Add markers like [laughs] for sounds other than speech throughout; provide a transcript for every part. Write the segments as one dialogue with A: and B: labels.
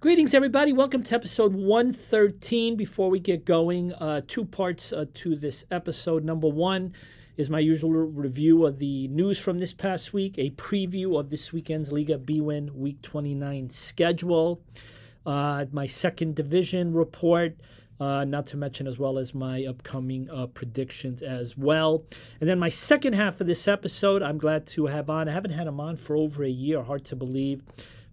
A: Greetings, everybody. Welcome to episode 113. Before we get going, uh, two parts uh, to this episode. Number one is my usual review of the news from this past week, a preview of this weekend's Liga BWIN Week 29 schedule, uh, my second division report, uh, not to mention as well as my upcoming uh, predictions as well. And then my second half of this episode, I'm glad to have on. I haven't had him on for over a year, hard to believe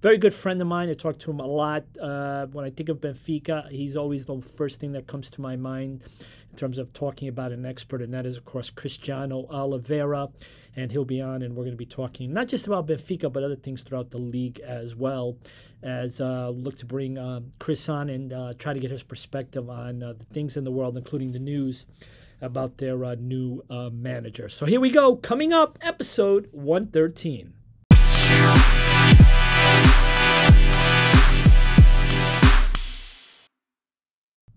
A: very good friend of mine. I talk to him a lot. Uh, when I think of Benfica, he's always the first thing that comes to my mind in terms of talking about an expert, and that is, of course, Cristiano Oliveira. And he'll be on, and we're going to be talking not just about Benfica, but other things throughout the league as well. As uh, look to bring um, Chris on and uh, try to get his perspective on uh, the things in the world, including the news about their uh, new uh, manager. So here we go. Coming up, episode 113.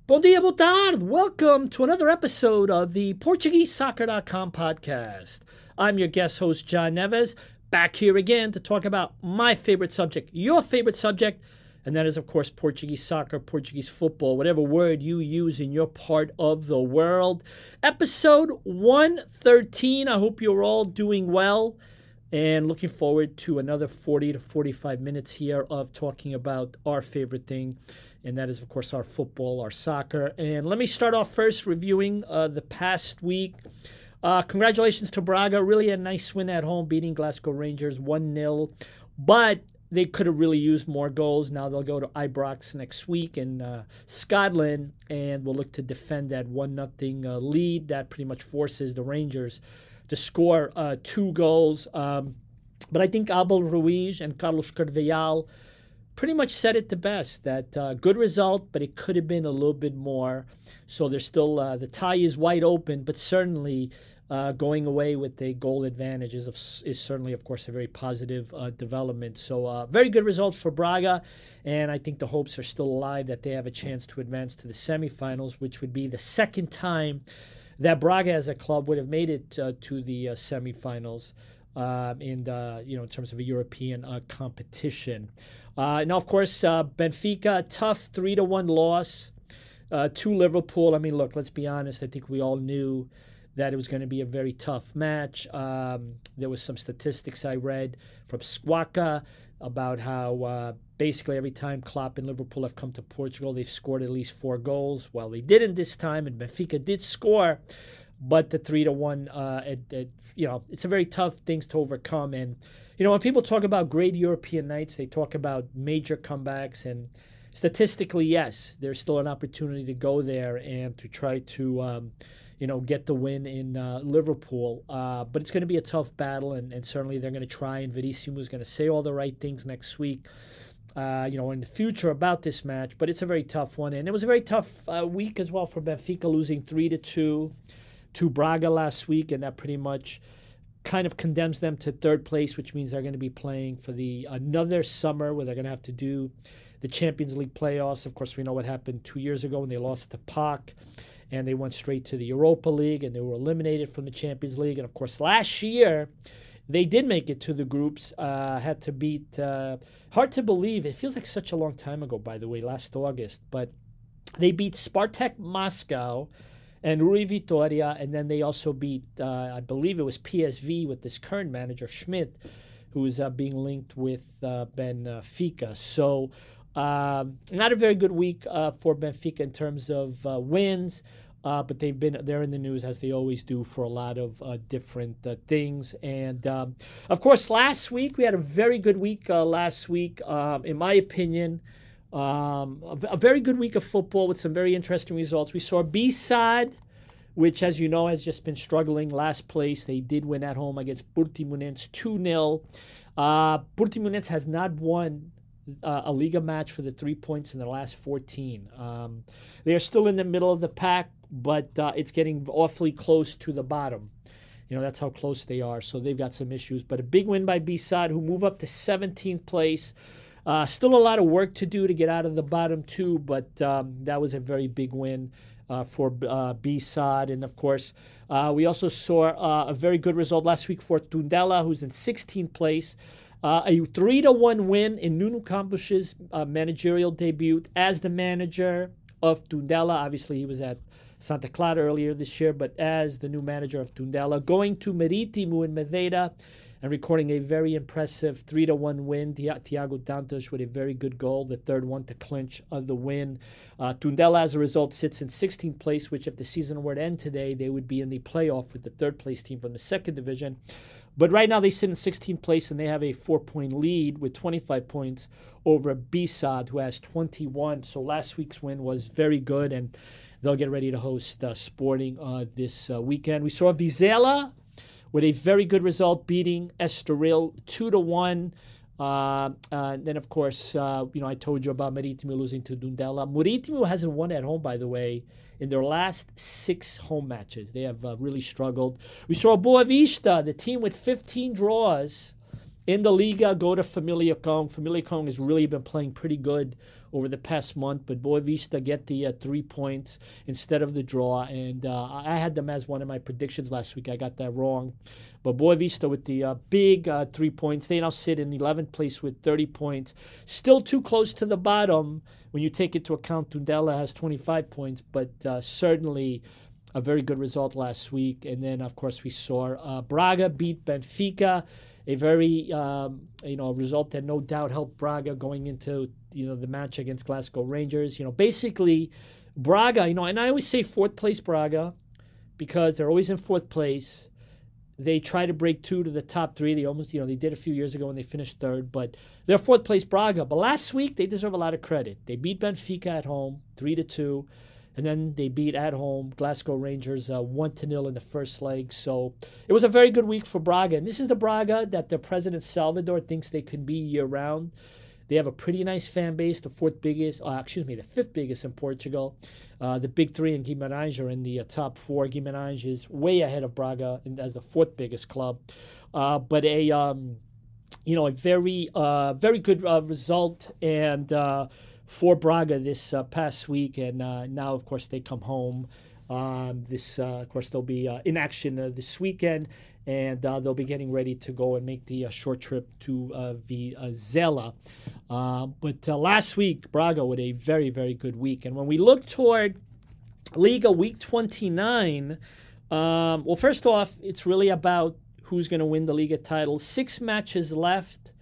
A: Bom dia, boa tarde. Welcome to another episode of the PortugueseSoccer.com podcast. I'm your guest host, John Neves, back here again to talk about my favorite subject, your favorite subject, and that is, of course, Portuguese soccer, Portuguese football, whatever word you use in your part of the world. Episode 113. I hope you're all doing well and looking forward to another 40 to 45 minutes here of talking about our favorite thing and that is, of course, our football, our soccer. And let me start off first reviewing uh, the past week. Uh, congratulations to Braga. Really a nice win at home, beating Glasgow Rangers 1 0. But they could have really used more goals. Now they'll go to Ibrox next week in uh, Scotland, and we'll look to defend that 1 0 uh, lead. That pretty much forces the Rangers to score uh, two goals. Um, but I think Abel Ruiz and Carlos Carvalhal pretty much said it the best that uh, good result, but it could have been a little bit more. So there's still uh, the tie is wide open, but certainly uh, going away with a goal advantage is, is certainly, of course, a very positive uh, development. So uh, very good results for Braga, and I think the hopes are still alive that they have a chance to advance to the semifinals, which would be the second time that Braga as a club would have made it uh, to the semifinals uh, in uh, you know in terms of a European uh, competition. Uh, now, of course, uh, Benfica tough three to one loss uh, to Liverpool. I mean, look, let's be honest. I think we all knew that it was going to be a very tough match. Um, there was some statistics I read from Squawka about how basically every time Klopp and Liverpool have come to Portugal, they've scored at least four goals. Well, they didn't this time, and Benfica did score but the three to one, uh, it, it, you know, it's a very tough things to overcome. And you know, when people talk about great European nights, they talk about major comebacks, and statistically, yes, there's still an opportunity to go there and to try to. Um, you know, get the win in uh, Liverpool. Uh, but it's going to be a tough battle, and, and certainly they're going to try. And Verissimo is going to say all the right things next week. Uh, you know, in the future about this match, but it's a very tough one, and it was a very tough uh, week as well for Benfica, losing three to two to Braga last week, and that pretty much kind of condemns them to third place, which means they're going to be playing for the another summer where they're going to have to do the Champions League playoffs. Of course, we know what happened two years ago when they lost to PAOK and they went straight to the Europa League and they were eliminated from the Champions League. And of course, last year they did make it to the groups. Uh, had to beat. Uh, hard to believe. It feels like such a long time ago, by the way, last August. But they beat Spartak Moscow and Rui Vitoria, and then they also beat, uh, I believe it was PSV with this current manager Schmidt, who is uh, being linked with uh, Benfica. So um, not a very good week uh, for Benfica in terms of uh, wins. Uh, but they've been they're in the news as they always do for a lot of different things. And um, of course, last week we had a very good week. Last week, um, in my opinion, um, a, a, very good week of football with some very interesting results. We saw B-SAD, which, as you know, has just been struggling last place. They did win at home against Portimonense 2 0. Uh, Portimonense has not won uh, a Liga match for the three points in the last 14. Um, they are still in the middle of the pack, but uh, it's getting awfully close to the bottom. You know, that's how close they are. So they've got some issues. But a big win by B-SAD, who move up to 17th place. Uh, still a lot of work to do to get out of the bottom two, but um, that was a very big win. Uh, for uh, B-SAD. And of course, uh, we also saw uh, a very good result last week for Tondela, who's in 16th place Uh, a three to one win in Nuno Campos' uh, managerial debut as the manager of Tondela. Obviously, he was at Santa Clara earlier this year, but as the new manager of Tondela, going to Marítimo in Madeira and recording a very impressive 3 to 1 win. Tiago Dantas with a very good goal, the third one to clinch uh, the win. Uh, Tondela, as a result, sits in 16th place, which if the season were to end today, they would be in the playoff with the third place team from the second division. But right now they sit in 16th place and they have a four point lead with 25 points over BSAD, who has 21. So last week's win was very good and they'll get ready to host uh, Sporting uh, this uh, weekend. We saw Vizela with a very good result, beating Estoril two to one. Uh, uh, then, of course, uh, you know I told you about Maritimo losing to Tondela. Maritimo hasn't won at home, by the way, in their last six home matches. They have uh, really struggled. We saw Boavista, the team with 15 draws in the Liga, go to Famalicão. Familia Kong has really been playing pretty good over the past month. But Boavista get the uh, three points instead of the draw, and uh, I had them as one of my predictions last week. I got that wrong, but Boavista with the uh, big uh, three points, they now sit in 11th place with 30 points. Still too close to the bottom when you take into account Tondela has 25 points, but uh, certainly a very good result last week. And then, of course, we saw uh, Braga beat Benfica a very um, you know result that no doubt helped Braga going into you know the match against Glasgow Rangers. You know, basically Braga. You know, and I always say fourth place Braga because they're always in fourth place. They try to break two to the top three. They almost, you know, they did a few years ago when they finished third, but they're fourth place Braga. But last week they deserve a lot of credit. They beat Benfica at home, three to two and then they beat at home Glasgow Rangers uh, one to nil in the first leg. So it was a very good week for Braga, and this is the Braga that the president Salvador thinks they can be year round. They have a pretty nice fan base, the fourth biggest, uh, excuse me, the fifth biggest in Portugal. Uh, the big three in Guimarães are in the uh, top four. Guimarães is way ahead of Braga as the fourth biggest club. Uh, but a um, you know a very uh, very good result and for Braga this uh, past week, and uh, now, of course, they come home. Um, this, uh, of course, they'll be uh, in action uh, this weekend, and they'll be getting ready to go and make the short trip to Vizela. but last week, Braga with a very, very good week, and when we look toward Liga Week 29, um, well, first off, it's really about who's going to win the Liga title. Six matches left.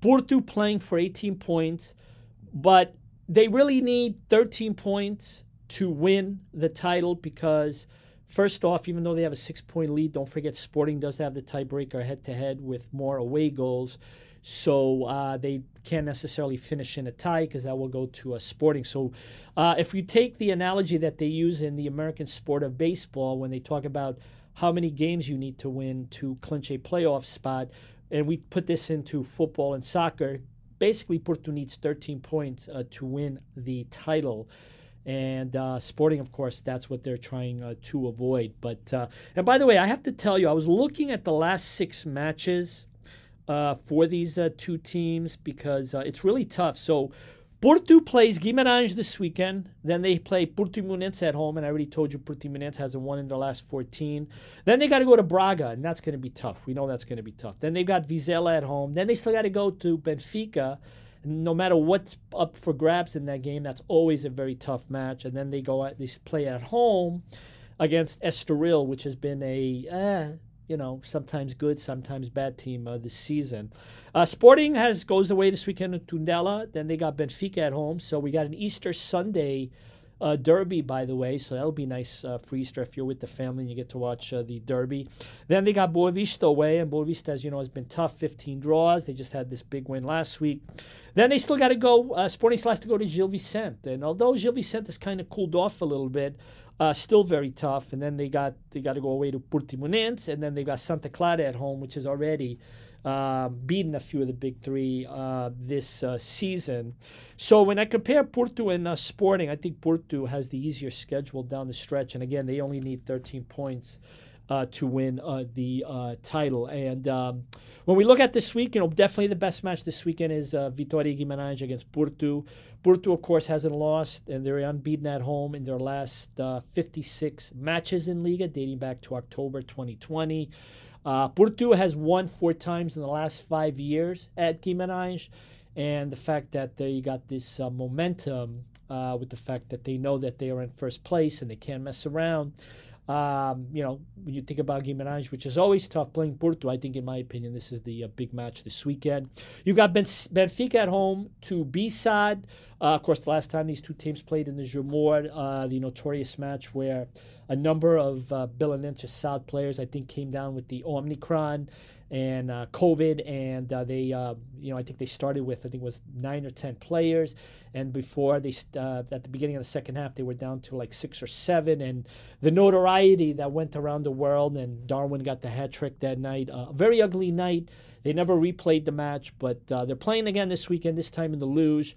A: Porto playing for 18 points. But they really need 13 points to win the title because, first off, even though they have a six point lead, don't forget Sporting does have the tiebreaker head to head with more away goals. So uh, they can't necessarily finish in a tie because that will go to a Sporting. So uh, if you take the analogy that they use in the American sport of baseball when they talk about how many games you need to win to clinch a playoff spot, and we put this into football and soccer, basically Porto needs 13 points uh, to win the title. And uh, Sporting, of course, that's what they're trying uh, to avoid. But uh, and by the way, I have to tell you, I was looking at the last six matches uh, for these uh, two teams because it's really tough. So Porto plays Guimarães this weekend. Then they play Portimonense at home, and I already told you Portimonense hasn't won in their last 14. Then they got to go to Braga, and that's going to be tough. We know that's going to be tough. Then they've got Vizela at home. Then they still got to go to Benfica. No matter what's up for grabs in that game, that's always a very tough match. And then they go at, they play at home against Estoril, which has been a eh, you know, sometimes good, sometimes bad team this season. Uh, Sporting has goes away this weekend to Tondela. Then they got Benfica at home. So we got an Easter Sunday uh, derby, by the way. So that'll be nice uh, for Easter if you're with the family and you get to watch uh, the derby. Then they got Boavista away, and Boavista, as you know, has been tough. 15 draws. They just had this big win last week. Then they still got to go. Uh, Sporting still has to go to Gil Vicente, and although Gil Vicente has kind of cooled off a little bit, uh, still very tough. And then they got they got to go away to Portimonense, and then they got Santa Clara at home, which is already uh, beaten a few of the big three uh, this uh, season. So when I compare Porto and uh, Sporting, I think Porto has the easier schedule down the stretch. And again, they only need 13 points uh, to win uh, the uh, title. And um, when we look at this week, you know, definitely the best match this weekend is uh, Vitória Guimarães against Porto. Porto, of course, hasn't lost, and they're unbeaten at home in their last uh, 56 matches in Liga, dating back to October 2020. Uh, Porto has won four times in the last five years at Guimarães, and the fact that they got this momentum uh, with the fact that they know that they are in first place and they can't mess around. Um, you know, when you think about Guimarães, which is always tough playing Porto, I think, in my opinion, this is the uh, big match this weekend. You've got Benfica at home to BSAD. Uh, of course, the last time these two teams played in the Jamor, uh, the notorious match where a number of uh, Belenenses SAD players, I think, came down with the Omicron and uh, COVID, and uh, they, uh, you know, I think they started with I think it was nine or ten players, and before they uh, at the beginning of the second half they were down to like six or seven, and the notoriety that went around the world, and Darwin got the hat trick that night. A very ugly night. They never replayed the match, but uh, they're playing again this weekend. This time in the Luz.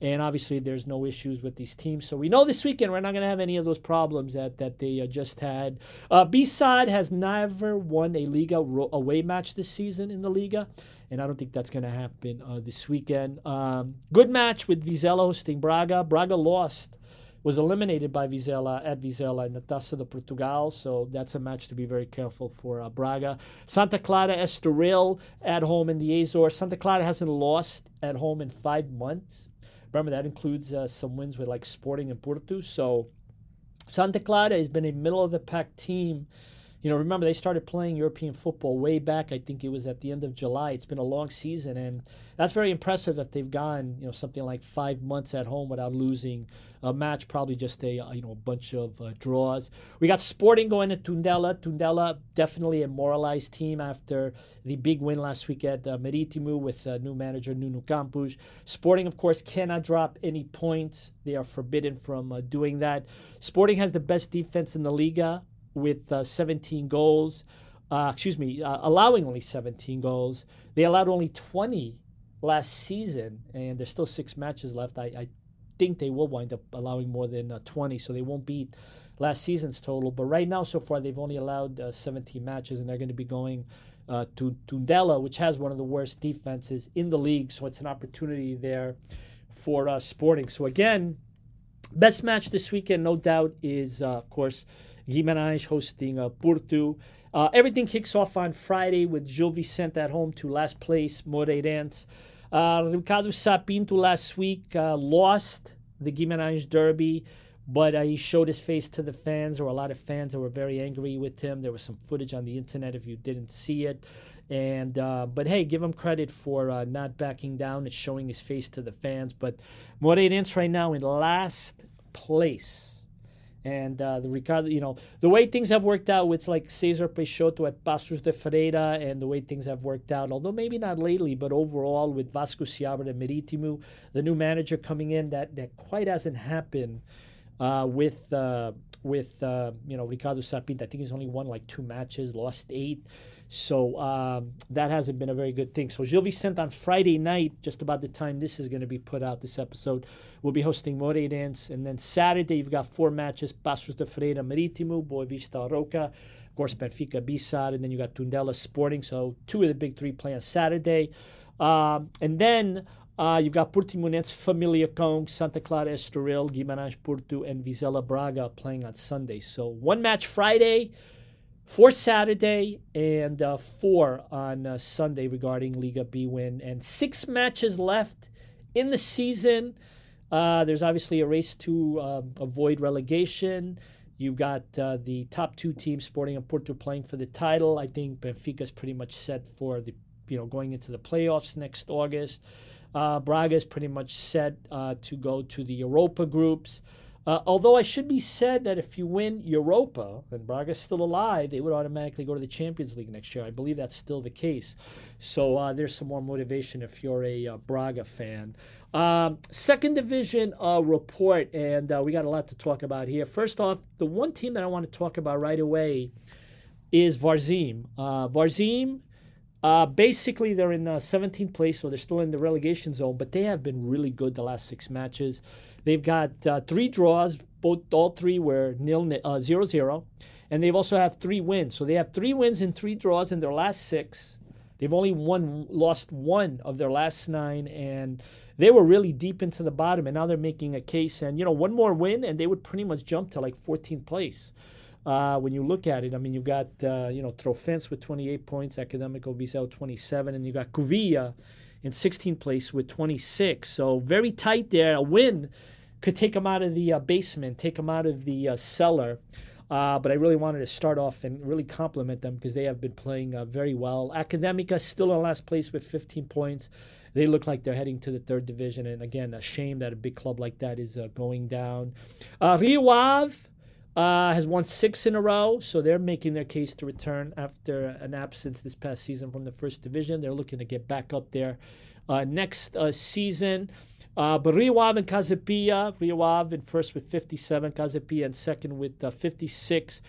A: And obviously, there's no issues with these teams. So we know this weekend we're not going to have any of those problems that, that they uh, just had. Uh, B-SAD has never won a Liga away match this season in the Liga. And I don't think that's going to happen uh, this weekend. Um, good match with Vizela hosting Braga. Braga lost was eliminated by Vizela at Vizela in the Taça de Portugal. So that's a match to be very careful for uh, Braga. Santa Clara Estoril at home in the Azores. Santa Clara hasn't lost at home in five months. Remember, that includes uh, some wins with like Sporting and Porto. So Santa Clara has been a middle of the pack team. You know, remember they started playing European football way back. I think it was at the end of July. It's been a long season, and that's very impressive that they've gone, you know, something like five months at home without losing a match. Probably just a you know a bunch of uh, draws. We got Sporting going to Tondela. Tondela definitely a moralized team after the big win last week at uh, Marítimo with uh, new manager Nuno Campos. Sporting, of course, cannot drop any points. They are forbidden from uh, doing that. Sporting has the best defense in the Liga with uh, 17 goals. Uh, excuse me, uh, allowing only 17 goals. They allowed only 20 last season, and there's still six matches left. I, I think they will wind up allowing more than uh, 20, so they won't beat last season's total. But right now, so far, they've only allowed uh, 17 matches, and they're going to be going uh, to Tondela, which has one of the worst defenses in the league. So it's an opportunity there for Sporting. So again, best match this weekend, no doubt, is of course Guimarães hosting uh, Porto. Uh, everything kicks off on Friday with Gil Vicente at home to last place Moreirense. Uh, Ricardo Sá Pinto last week uh, lost the Guimarães Derby, but uh, he showed his face to the fans. There were a lot of fans that were very angry with him. There was some footage on the internet if you didn't see it. And uh, but hey, give him credit for not backing down and showing his face to the fans. But Moreirense right now in last place and uh, the Ricardo, you know, the way things have worked out with like Cesar Peixoto at Paços de Ferreira and the way things have worked out, although maybe not lately, but overall with Vasco Seabra and Marítimo, the new manager coming in, that, that quite hasn't happened uh, with uh, with uh, you know Ricardo Sá Pinto. I think he's only won like two matches, lost eight. So um, that hasn't been a very good thing. So Gil Vicente on Friday night, just about the time this is going to be put out, this episode, we'll be hosting Moreirense. And then Saturday, you've got four matches, Paços de Ferreira Marítimo, Boavista Arouca. Of course, Benfica B-SAD, and then you got Tondela Sporting. So two of the big three play on Saturday. Um, and then uh, you've got Portimonense, Famalicão, Santa Clara Estoril, Guimarães Porto, and Vizela Braga playing on Sunday. So one match Friday, four Saturday, and uh, four on uh, Sunday regarding Liga Bwin. And six matches left in the season. Uh, there's obviously a race to um, avoid relegation. You've got uh, the top two teams, Sporting and Porto, playing for the title. I think Benfica is pretty much set for the, you know, going into the playoffs next August. Uh, Braga is pretty much set uh, to go to the Europa groups. Uh, although I should be said that if you win Europa and Braga is still alive, they would automatically go to the Champions League next year. I believe that's still the case. So uh, there's some more motivation if you're a uh, Braga fan. Um, second division uh, report, and uh, we got a lot to talk about here. First off, the one team that I want to talk about right away is Varzim. Uh, Varzim uh, basically, they're in uh, 17th place, so they're still in the relegation zone, but they have been really good the last six matches. They've got uh, three draws, both all three were nil, uh, 0 0, and they've also have three wins. So they have three wins and three draws in their last six. They've only won, lost one of their last nine, and they were really deep into the bottom, and now they're making a case. And, you know, one more win, and they would pretty much jump to like 14th place. Uh, when you look at it, I mean, you've got, uh, you know, Trofense with 28 points, Academico Viseu 27, and you got Covilhã in 16th place with 26. So very tight there. A win could take them out of the uh, basement, take them out of the uh, cellar. Uh, but I really wanted to start off and really compliment them because they have been playing uh, very well. Academica still in last place with 15 points. They look like they're heading to the third division. And again, a shame that a big club like that is going down. Uh, Rio Ave uh, has won six in a row, so they're making their case to return after an absence this past season from the first division. They're looking to get back up there uh, next season. Uh, but Rio Ave and Casa Pia, Rio in first with 57, Casa Pia in second with uh, 56.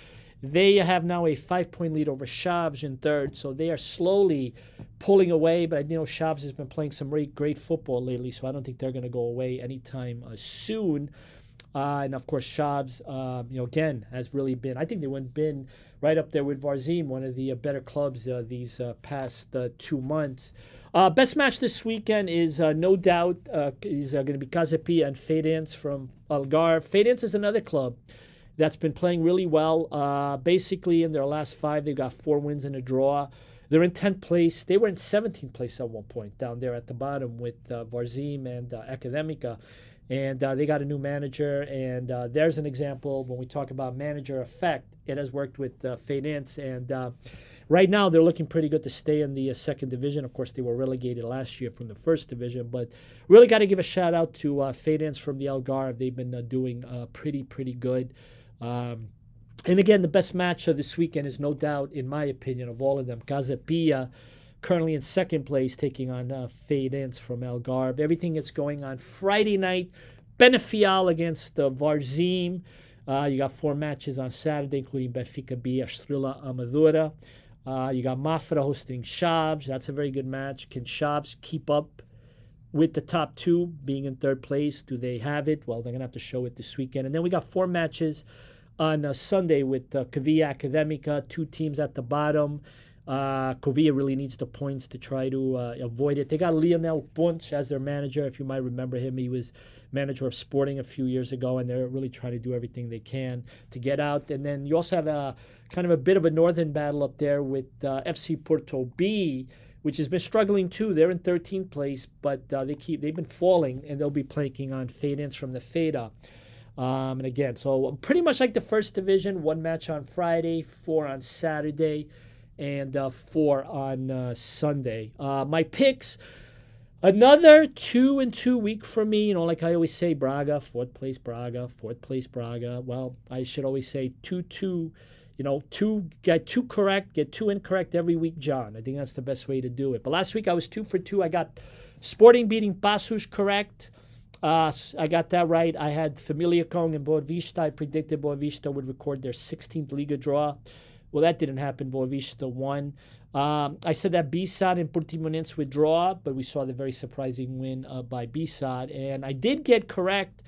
A: They have now a five point lead over Chaves in third, so they are slowly pulling away. But you know, Chaves has been playing some great, great football lately, so I don't think they're going to go away anytime uh, soon. Uh, and of course, Chaves, uh, you know, again, has really been, I think they would have been right up there with Varzim, one of the uh, better clubs uh, these uh, past uh, two months. best match this weekend is no doubt is going to be Pia and Farense from Algarve. Farense is another club that's been playing really well. basically, in their last five, they've got four wins and a draw. They're in 10th place. They were in 17th place at one point down there at the bottom with uh, Varzim and uh, Academica and uh, they got a new manager. And uh, there's an example when we talk about manager effect. It has worked with uh, Farense, and uh, right now they're looking pretty good to stay in the uh, second division. Of course, they were relegated last year from the first division, but really got to give a shout out to uh, Farense from the Algarve. They've been uh, doing pretty pretty good. Um, and again, the best match of this weekend is no doubt, in my opinion, of all of them, Casa Pia currently in second place, taking on uh, Farense from Algarve. Everything that's going on Friday night, Penafiel against uh, Varzim. Uh, you got four matches on Saturday, including Benfica B, Estrela Amadora. Uh, you got Mafra hosting Chaves. That's a very good match. Can Chaves keep up with the top two being in third place? Do they have it? Well, they're going to have to show it this weekend. And then we got four matches on uh, Sunday with uh, Covilhã Academica, two teams at the bottom. Uh, really needs the points to try to uh, avoid it. They got Leonel Pontes as their manager. If you might remember him, he was manager of Sporting a few years ago, and they're really trying to do everything they can to get out. And then you also have a kind of a bit of a northern battle up there with uh, FC Porto B, which has been struggling too. They're in 13th place, but uh, they keep they've been falling, and they'll be playing on Feirense from the Feira. Um, and again, so pretty much like the first division, one match on Friday, four on Saturday and uh, four on uh, Sunday. Uh, my picks, another two and two week for me. You know, like I always say, Braga, fourth place Braga, fourth place Braga. Well, I should always say two two. You know, two get two correct, get two incorrect every week, John. I think that's the best way to do it. But last week I was two for two. I got Sporting beating Paços correct. Uh, I got that right. I had Famalicão and Boavista. I predicted Boavista would record their 16th Liga draw. Well, that didn't happen. Boavista won. Um, I said that BSAD and Portimonense would draw, but we saw the very surprising win uh, by BSAD. And I did get correct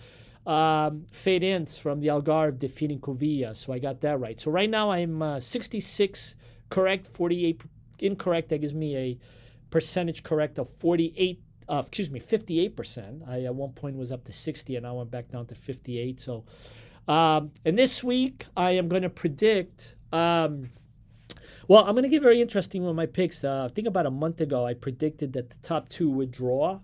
A: um, Farense from the Algarve defeating Covilhã, so I got that right. So right now I'm uh, 66 correct, 48 incorrect. That gives me a percentage correct of 48 uh, excuse me, 58%. I at one point was up to 60 and I went back down to 58. So, um, and this week I am going to predict um, well, I'm going to get very interesting with my picks. Uh, I think about a month ago, I predicted that the top two would draw,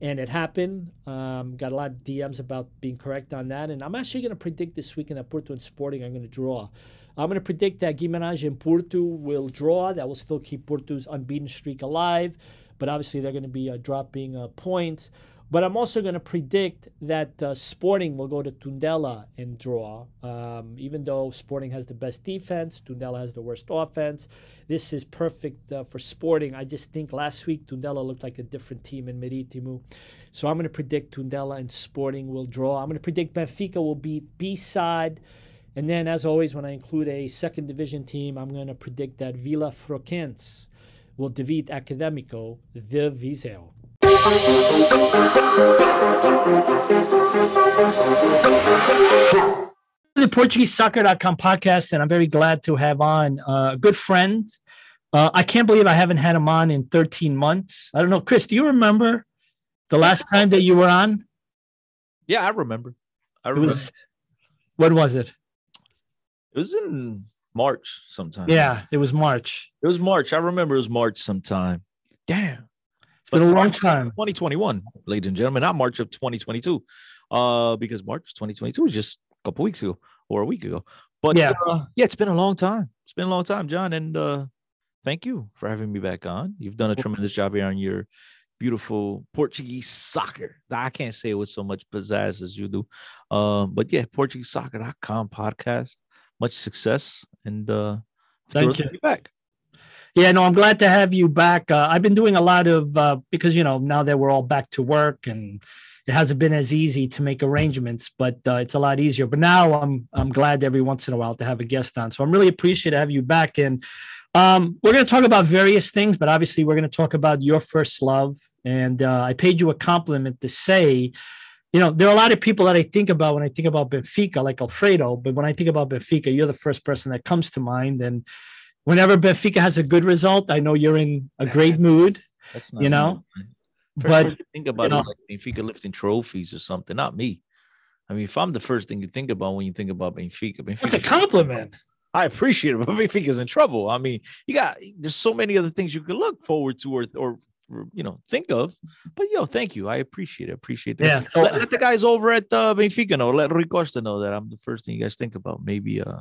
A: and it happened. Um, got a lot of DMs about being correct on that, and I'm actually going to predict this weekend at Porto and Sporting, I'm going to draw. I'm going to predict that Guimarães and Porto will draw. That will still keep Porto's unbeaten streak alive, but obviously they're going to be uh, dropping uh, points. But I'm also going to predict that uh, Sporting will go to Tondela and draw. Um, even though Sporting has the best defense, Tondela has the worst offense. This is perfect uh, for Sporting. I just think last week Tondela looked like a different team in Marítimo. So I'm going to predict Tondela and Sporting will draw. I'm going to predict Benfica will beat B-SAD. And then, as always, when I include a second division team, I'm going to predict that Vilafranquense will defeat Académico de Viseu the Portuguese PortugueseSoccer.com podcast, and I'm very glad to have on uh, a good friend. Uh, I can't believe I haven't had him on in 13 months. I don't know, Chris. Do you remember the last time that you were on?
B: Yeah, I remember. I remember. Was,
A: when was it?
B: It was in March sometime.
A: Yeah, it was March.
B: It was March. I remember it was March sometime. Damn.
A: It's been a long time.
B: 2021, ladies and gentlemen, not March of 2022. Uh, because March 2022 was just a couple weeks ago or a week ago. But yeah, uh, yeah, it's been a long time. It's been a long time, John. And uh thank you for having me back on. You've done a tremendous job here on your beautiful Portuguese soccer. I can't say it with so much pizzazz as you do. Um, but yeah, portuguese PortugueseSoccer.com podcast. Much success and uh
A: thank you. back. Yeah, no, I'm glad to have you back. Uh, I've been doing a lot of uh, because you know now that we're all back to work and it hasn't been as easy to make arrangements, but uh, it's a lot easier. But now I'm I'm glad every once in a while to have a guest on. So I'm really appreciative to have you back. And um, we're going to talk about various things, but obviously we're going to talk about your first love. And uh, I paid you a compliment to say, you know, there are a lot of people that I think about when I think about Benfica, like Alfredo. But when I think about Benfica, you're the first person that comes to mind. And whenever Benfica has a good result, I know you're in a great mood. you know,
B: First but think about you know, it like Benfica lifting trophies or something, not me. I mean, if I'm the first thing you think about when you think about Benfica, Benfica
A: it's a compliment.
B: I appreciate it, but Benfica's in trouble. I mean, you got there's so many other things you could look forward to or or you know think of. But yo, thank you. I appreciate it. Appreciate that.
A: Yeah.
B: So let, let the guys over at uh, Benfica know. Let Rui Costa know that I'm the first thing you guys think about. Maybe uh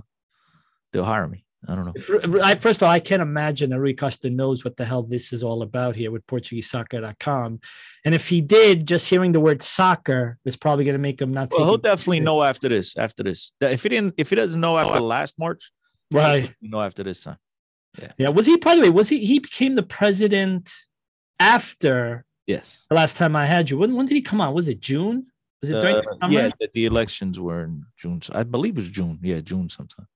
B: they'll hire me. I don't know.
A: I, first of all, I can't imagine that Rui Costa knows what the hell this is all about here with PortugueseSoccer.com. And if he did, just hearing the word soccer is probably going to make him not.
B: Well, he'll definitely know after this. After this, if he didn't, if he doesn't know after last March,
A: right?
B: You know after this time.
A: Yeah. Yeah. Was he? By the way, was he? He became the president after.
B: Yes.
A: The last time I had you, when when did he come on? Was it June? Was it during uh, the summer?
B: Yeah, the elections were in June. I believe it was June. Yeah, June sometime.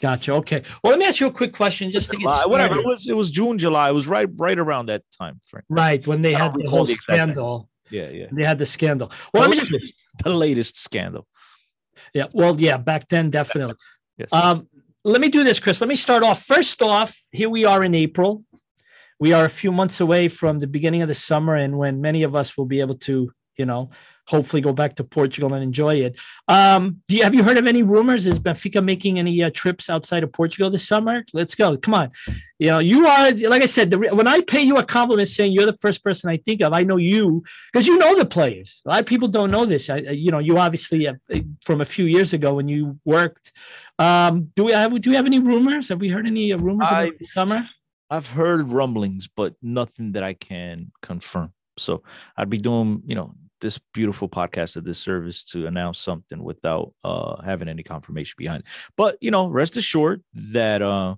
A: Gotcha. Okay. Well, let me ask you a quick question, just to get
B: started. whatever it was. It was June, July. It was right, right around that time frame.
A: Right when they had the whole the scandal.
B: Yeah, yeah.
A: They had the scandal. Well, the let me
B: latest, just the latest scandal.
A: Yeah. Well, yeah. Back then, definitely.
B: yes,
A: um, let me do this, Chris. Let me start off. First off, here we are in April. We are a few months away from the beginning of the summer, and when many of us will be able to, you know, hopefully go back to Portugal and enjoy it. Um, do you have you heard of any rumors? Is Benfica making any uh, trips outside of Portugal this summer? Let's go. Come on. You know, you are like I said. The, when I pay you a compliment saying you're the first person I think of, I know you because you know the players. A lot of people don't know this. I, you know, you obviously uh, from a few years ago when you worked. Um, do we have do we have any rumors? Have we heard any uh, rumors I, about this summer?
B: I've heard rumblings, but nothing that I can confirm. So I'd be doing, you know, this beautiful podcast of this service to announce something without uh having any confirmation behind it. But you know, rest assured that uh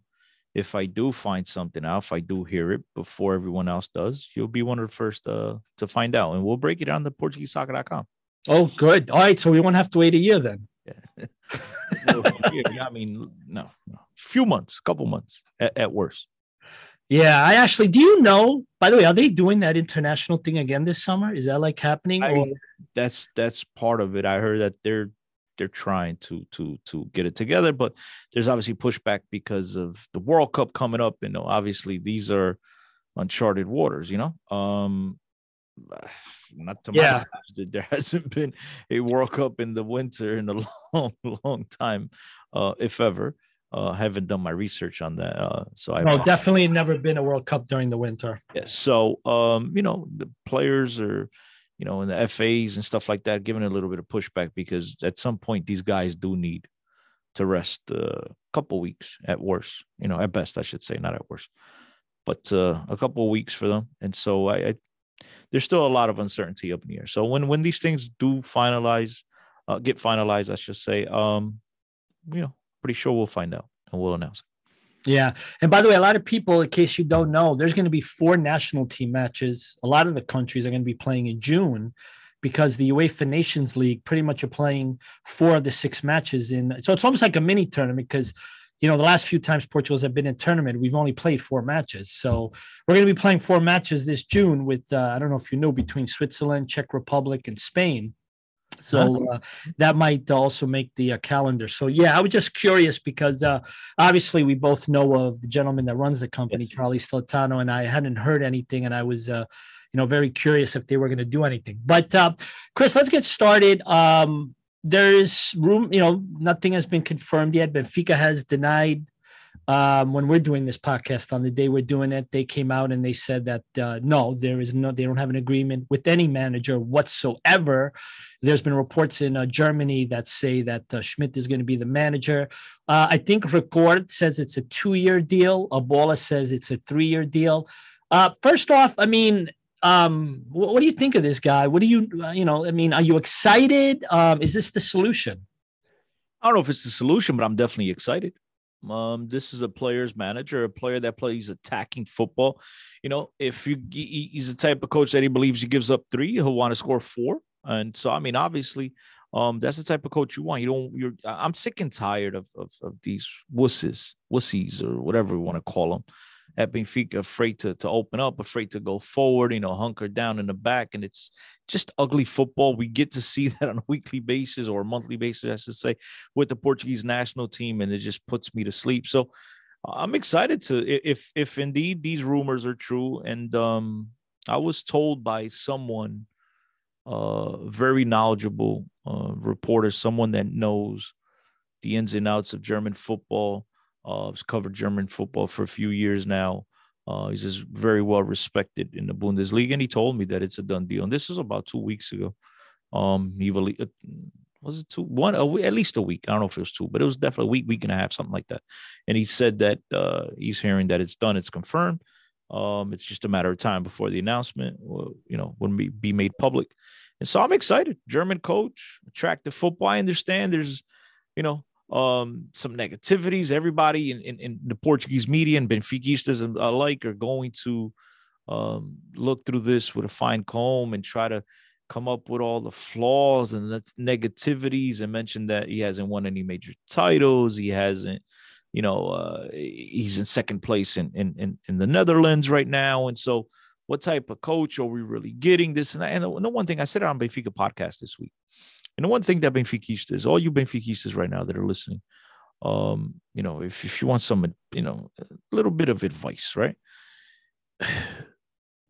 B: if I do find something out, if I do hear it before everyone else does, you'll be one of the first uh to find out. And we'll break it on the PortugueseSoccer.com.
A: Oh, good. All right. So we won't have to wait a year then.
B: Yeah. [laughs] I mean, no, no. few months, couple months at, at worst.
A: Yeah, I actually do you know, by the way, are they doing that international thing again this summer? Is that like happening?
B: I, that's that's part of it. I heard that they're they're trying to to to get it together, but there's obviously pushback because of the World Cup coming up. You know, obviously these are uncharted waters, you know. Um [sighs] not to yeah. my there [laughs] hasn't been a World Cup in the winter in a [laughs] long, long time, uh, if ever uh, haven't done my research on that. Uh, so I
A: no, definitely never been a World Cup during the winter.
B: Yeah. So um, you know, the players are, you know, and the FAs and stuff like that, giving a little bit of pushback because at some point these guys do need to rest a couple weeks at worst. You know, at best, I should say, not at worst, but uh, a couple of weeks for them. And so I, I, there's still a lot of uncertainty up in the air. So when when these things do finalize, uh, get finalized, I should say, um, you know, pretty sure we'll find out and we'll announce it.
A: Yeah. And by the way, a lot of people, in case you don't know, there's going to be four national team matches. A lot of the countries are going to be playing in June because the UEFA Nations League pretty much are playing four of the six matches in. So it's almost like a mini tournament because, you know, the last few times Portugal's have been in tournament, we've only played four matches. So we're going to be playing four matches this June with, uh, I don't know if you know, between Switzerland, Czech Republic, and Spain. So uh, that might also make the uh, calendar. So yeah, I was just curious because uh, obviously we both know of the gentleman that runs the company, Charlie Stillitano, and I hadn't heard anything, and I was, uh, you know, very curious if they were going to do anything. But uh, Chris, let's get started. Um, there is room. You know, nothing has been confirmed yet. Benfica has denied um, when we're doing this podcast on the day we're doing it, they came out and they said that uh, no, there is no, they don't have an agreement with any manager whatsoever. There's been reports in uh, Germany that say that uh, Schmidt is going to be the manager. Uh, I think Record says it's a two-year deal. A says it's a three-year deal. Uh, first off, I mean, um, what, what, do you think of this guy? What do you, uh, you know, I mean, are you excited? Um, is this the solution?
B: I don't know if it's the solution, but I'm definitely excited. Um, this is a player's manager, a player that plays attacking football. You know, if you he's the type of coach that he believes he gives up three, he'll want to score four. And so, I mean, obviously, um, that's the type of coach you want. You don't. You're. I'm sick and tired of of, of these wusses, wussies, or whatever we want to call them at Benfica, afraid to, to open up, afraid to go forward, you know, hunker down in the back. And it's just ugly football. We get to see [laughs] that on a weekly basis or a monthly basis, I should say, with the Portuguese national team. And it just puts me to sleep. So I'm excited to, if, if indeed these rumors are true. And um, I was told by someone, uh, very knowledgeable uh, reporter, someone that knows the ins and outs of German football uh, he's covered German football for a few years now. Uh, he's just very well respected in the Bundesliga, and he told me that it's a done deal. And this was about two weeks ago. Um, he uh, was it two one a at least a week. I don't know if it was two, but it was definitely a week, week and a half, something like that. And he said that uh, he's hearing that it's done, it's confirmed. Um, it's just a matter of time before the announcement, you know, wouldn't be, be made public. And so I'm excited. German coach, attractive football. I understand there's, you know, um, some negativities. Everybody in, in, in, the Portuguese media and Benfiquistas alike are going to um, look through this with a fine comb and try to come up with all the flaws and the negativities and mention that he hasn't won any major titles. He hasn't, you know, uh, he's in second place in, in, in, the Netherlands right now. And so, what type of coach are we really getting? This and that. And the one thing I said on Benfica podcast this week and the one thing that Benfiquistas, all you Benfiquistas right now that are listening, um, you know, if, if you want some, you know, a little bit of advice, right? [sighs]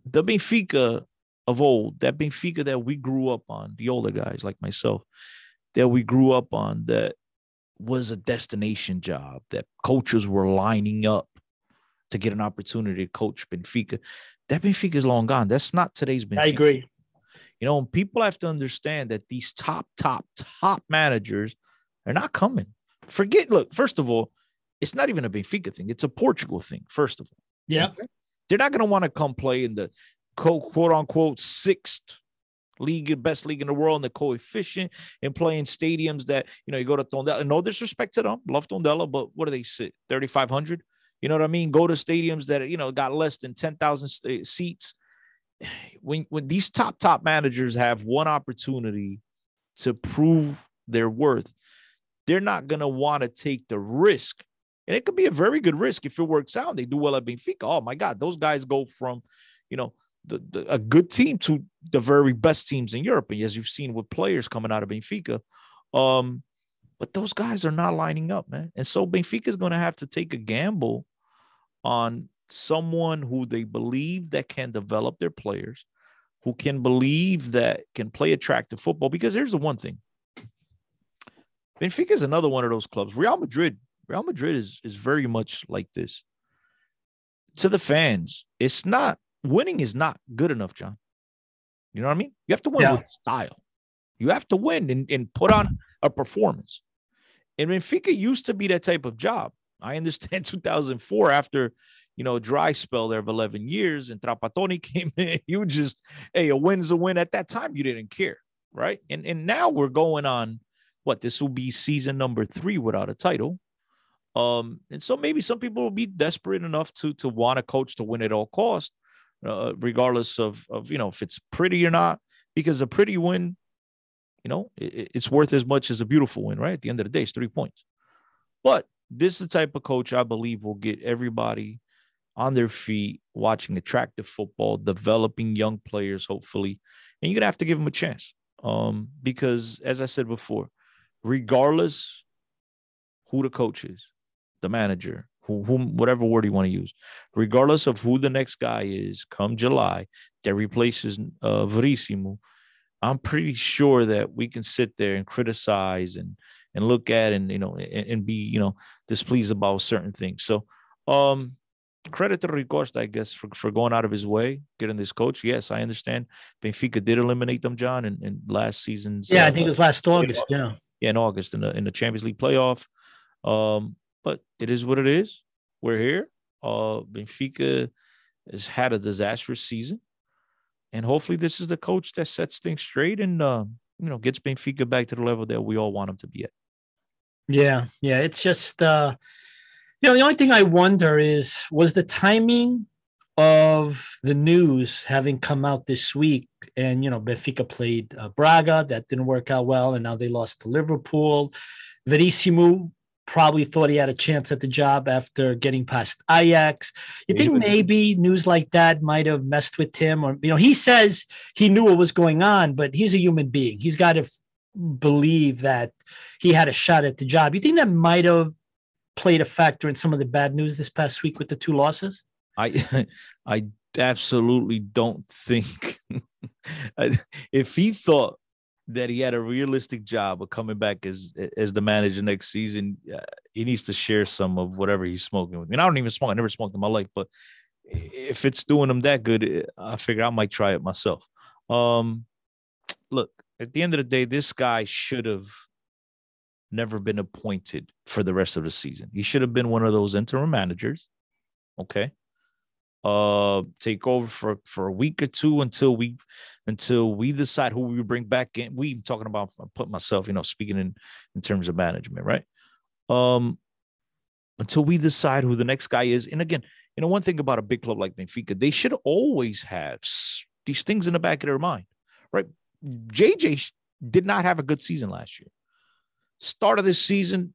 B: The Benfica of old, that Benfica that we grew up on, the older guys like myself, that we grew up on, that was a destination job, that coaches were lining up to get an opportunity to coach Benfica. That Benfica is long gone. That's not today's Benfica. I
A: agree.
B: You know, people have to understand that these top, top, top managers are not coming. Forget, look, first of all, it's not even a Benfica thing, it's a Portugal thing, first of all.
A: Yeah. Okay?
B: They're not going to want to come play in the quote, quote unquote sixth league, best league in the world, and the coefficient, and playing stadiums that, you know, you go to Tondela. No disrespect to them, love Tondela, but what do they sit? 3,500? You know what I mean? Go to stadiums that, you know, got less than 10,000 seats when when these top top managers have one opportunity to prove their worth, they're not going to want to take the risk. And it could be a very good risk if it works out. They do well at Benfica. Oh my God, those guys go from, you know, the, the, a good team to the very best teams in Europe. And as you've seen with players coming out of Benfica, um, but those guys are not lining up, man. And so Benfica is going to have to take a gamble on someone who they believe that can develop their players, who can believe that can play attractive football. Because here's the one thing Benfica is another one of those clubs. Real Madrid, Real Madrid is, is very much like this. To the fans, it's not winning is not good enough, John. You know what I mean? You have to win yeah. with style. You have to win and, and put on a performance. And Benfica used to be that type of job. I understand [laughs] 2004 after you know, dry spell there of 11 years and Trapattoni [laughs] came in. You just, hey, a win's a win. At that time, you didn't care, right? And and now we're going on what this will be season number three without a title. Um, and so maybe some people will be desperate enough to to want a coach to win at all cost, uh, regardless of of you know if it's pretty or not, because a pretty win, you know, it, it's worth as much as a beautiful win, right? At the end of the day, it's three points. But this is the type of coach I believe will get everybody on their feet, watching attractive football, developing young players, hopefully. And you're going to have to give them a chance. Um, because, as I said before, regardless who the coach is, the manager, who, whom, whatever word you want to use, regardless of who the next guy is, come July, that replaces uh, Verissimo, I'm pretty sure that we can sit there and criticize and and look at and you know and, and be you know displeased about certain things. So um credit to Rui Costa, I guess, for, for going out of his way, getting this coach. Yes, I understand. Benfica did eliminate them, John, in, in last season's.
A: Yeah, uh, I think it was last August. Yeah.
B: Yeah, in August in the in the Champions League playoff. Um, but it is what it is. We're here. Uh, Benfica has had a disastrous season, and hopefully, this is the coach that sets things straight and uh, you know gets Benfica back to the level that we all want them to be at.
A: Yeah, yeah. It's just uh, you know, the only thing I wonder is was the timing of the news having come out this week, and you know, Benfica played uh, Braga, that didn't work out well, and now they lost to Liverpool. Verissimo probably thought he had a chance at the job after getting past Ajax. You think maybe news like that might have messed with him, or you know, he says he knew what was going on, but he's a human being. He's got to f- believe that he had a shot at the job. You think that might have played a factor in some of the bad news this past week with the two losses?
B: I [laughs] I absolutely don't think [laughs] if he thought that he had a realistic job of coming back as as the manager next season, uh, he needs to share some of whatever he's smoking with me. I don't even smoke; I never smoked in my life. But if it's doing him that good, I figure I might try it myself. Um, look, at the end of the day, this guy should have never been appointed for the rest of the season. He should have been one of those interim managers. Okay. Uh take over for for a week or two until we until we decide who we bring back in. We talking about put myself, you know, speaking in in terms of management, right? Um until we decide who the next guy is. And again, you know, one thing about a big club like Benfica, they should always have these things in the back of their mind, right? JJ did not have a good season last year. Start of this season,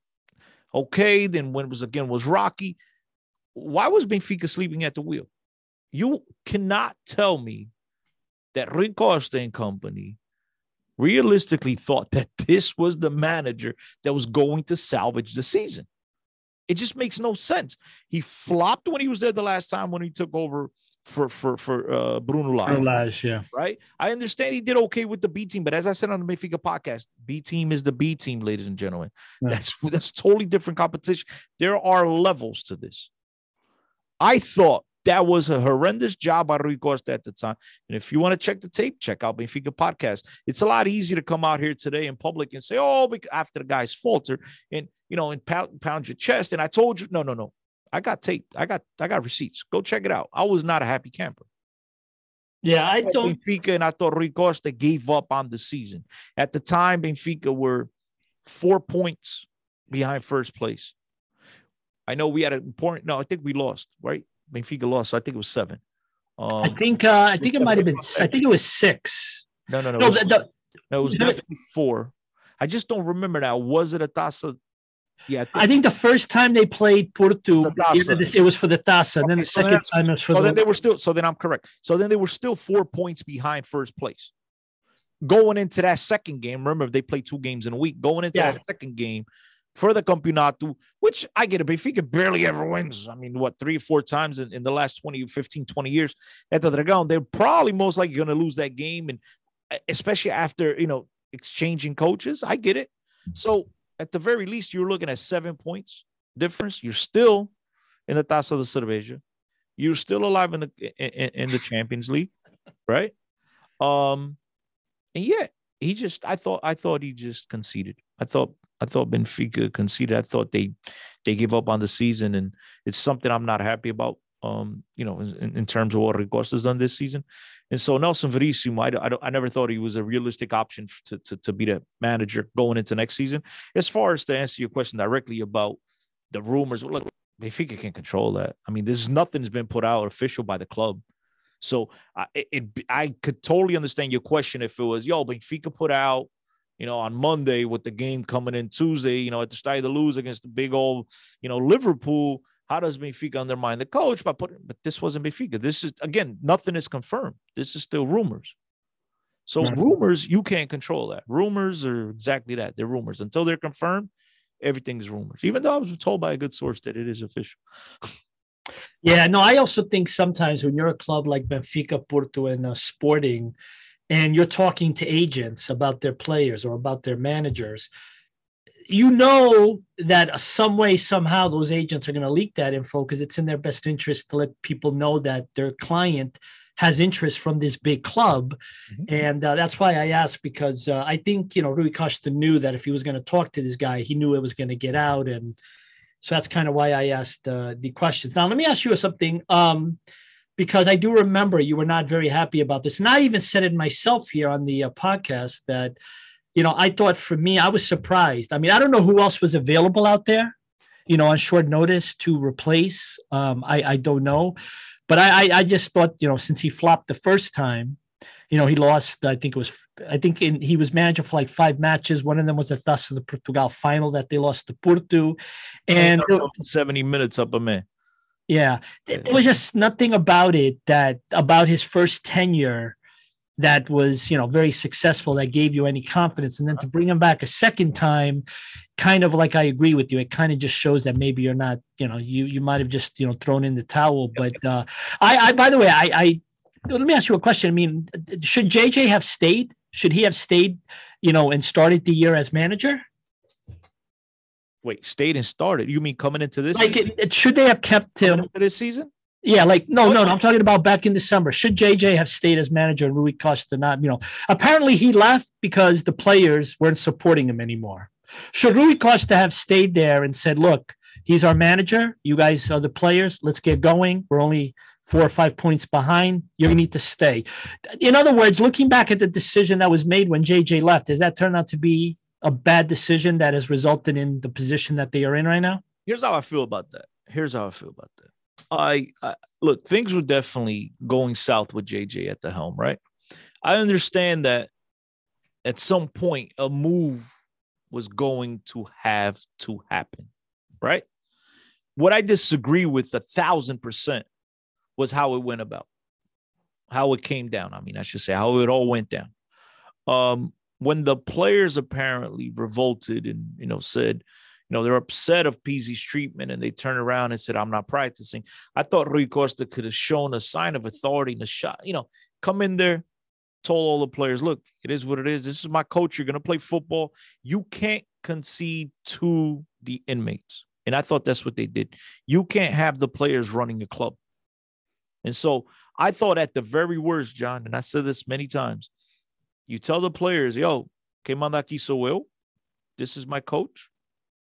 B: okay. Then when it was again was rocky. Why was Benfica sleeping at the wheel? You cannot tell me that Rui and company realistically thought that [laughs] this was the manager that was going to salvage the season. It just makes no sense. He flopped when he was there the last time when he took over for for for uh, Bruno Lage.
A: Lage, yeah.
B: Right. I understand he did okay with the B team, but as I said on the Benfica podcast, B team is the B team, ladies and gentlemen. Yeah. That's [laughs] that's totally different competition. There are levels to this. I thought that was a horrendous job by Rui Costa at the time. And if you want to check the tape, check out Benfica podcast. It's a lot easier to come out here today in public and say, "Oh," after the guys falter, and you know, and pound, pound your chest. And I told you, no, no, no. I got tape. I got I got receipts. Go check it out. I was not a happy camper.
A: Yeah, I don't.
B: Benfica and I thought Rui Costa gave up on the season. At the time, Benfica were four points behind first place. I know we had an important. No, I think we lost. Right, Benfica lost. I think it was seven.
A: Um, I think. Uh, I think it might have been. I think it was six.
B: No, no, no. No, it was, the, the, no, it was definitely four. I just don't remember now. Was it a Taça
A: yeah, I think, the first time they played Porto, it was for the Taça, and then the so second time it was for
B: so
A: the.
B: Then they were still. So then I'm correct. So then they were still four points behind first place. Going into that second game, remember they played two games in a week. Going into yeah. that second game for the Campeonato, which I get it, Benfica barely ever wins. I mean, what, three or four times in, in the last 20, 15, 20 years at the Dragão. They're probably most likely going to lose that game. And especially after, you know, exchanging coaches. I get it. So at the very least, you're looking at seven points difference. You're still in the Taça da Cerveja. You're still alive in the in, in the Champions League, [laughs] right? Um, and yeah, he just I thought I thought he just conceded. I thought I thought Benfica conceded. I thought they they gave up on the season, and it's something I'm not happy about um, you know, in, in terms of what Rui Costa's done this season. And so Nelson Verissimo, I, I, I never thought he was a realistic option to, to, to be the manager going into next season. As far as to answer your question directly about the rumors, look, Benfica can control that. I mean, there's nothing's been put out official by the club. So I, it, I could totally understand your question if it was, yo, Benfica put out, you know, on Monday with the game coming in Tuesday, you know, at the start of the lose against the big old, you know, Liverpool – how does Benfica undermine the coach by putting? But this wasn't Benfica. This is again, nothing is confirmed. This is still rumors. So mm-hmm. rumors, you can't control that. Rumors are exactly that. They're rumors until they're confirmed. Everything's rumors. Even though I was told by a good source that it is official. [laughs]
A: yeah, no, I also think sometimes when you're a club like Benfica, Porto, and uh, Sporting, and you're talking to agents about their players or about their managers, you know that some way, somehow, those agents are going to leak that info because it's in their best interest to let people know that their client has interest from this big club. Mm-hmm. And uh, that's why I asked because uh, I think, you know, Rui Costa knew that if he was going to talk to this guy, he knew it was going to get out. And so that's kind of why I asked uh, the questions. Now, let me ask you something. Um, because I do remember you were not very happy about this. And I even said it myself here on the uh, podcast that, you know, I thought for me, I was surprised. I mean, I don't know who else was available out there, you know, on short notice to replace. Um, I, I don't know. But I, I, I just thought, you know, since he flopped the first time, you know, he lost. I think it was. I think in, he was manager for like five matches. One of them was a Taça de Portugal final that they lost to Porto, and
B: seventy minutes up a man.
A: Yeah, there was just nothing about it that about his first tenure that was you know very successful that gave you any confidence. And then to bring him back a second time kind of like i agree with you it kind of just shows that maybe you're not you know you you might have just you know thrown in the towel. But uh i i by the way i i let me ask you a question. I mean should jj have stayed? Should he have stayed you know and started the year as manager?
B: Wait stayed and started? You mean coming into this
A: like it, it, should they have kept him?
B: Into this season
A: yeah, like no, no, no. I'm talking about back in December. Should JJ have stayed as manager and Rui Costa not? You know, apparently he left because the players weren't supporting him anymore. Should Rui Costa have stayed there and said, "Look, he's our manager. You guys are the players. Let's get going. We're only four or five points behind. You need to stay." In other words, looking back at the decision that was made when JJ left, does that turn out to be a bad decision that has resulted in the position that they are in right now?
B: Here's how I feel about that. Here's how I feel about that. I, I look, things were definitely going south with JJ at the helm, right? I understand that at some point a move was going to have to happen, right? What I disagree with a thousand percent was how it went about, how it came down. I mean, I should say how it all went down. Um, when the players apparently revolted and you know said, you know, they're upset of Pizzi's treatment and they turn around and said, I'm not practicing. I thought Rui Costa could have shown a sign of authority in the shot, you know, come in there, told all the players, look, it is what it is. This is my coach. You're going to play football. You can't concede to the inmates. And I thought that's what they did. You can't have the players running a club. And so I thought at the very worst, John, and I said this many times, you tell the players, yo, que manda sou eu. This is my coach.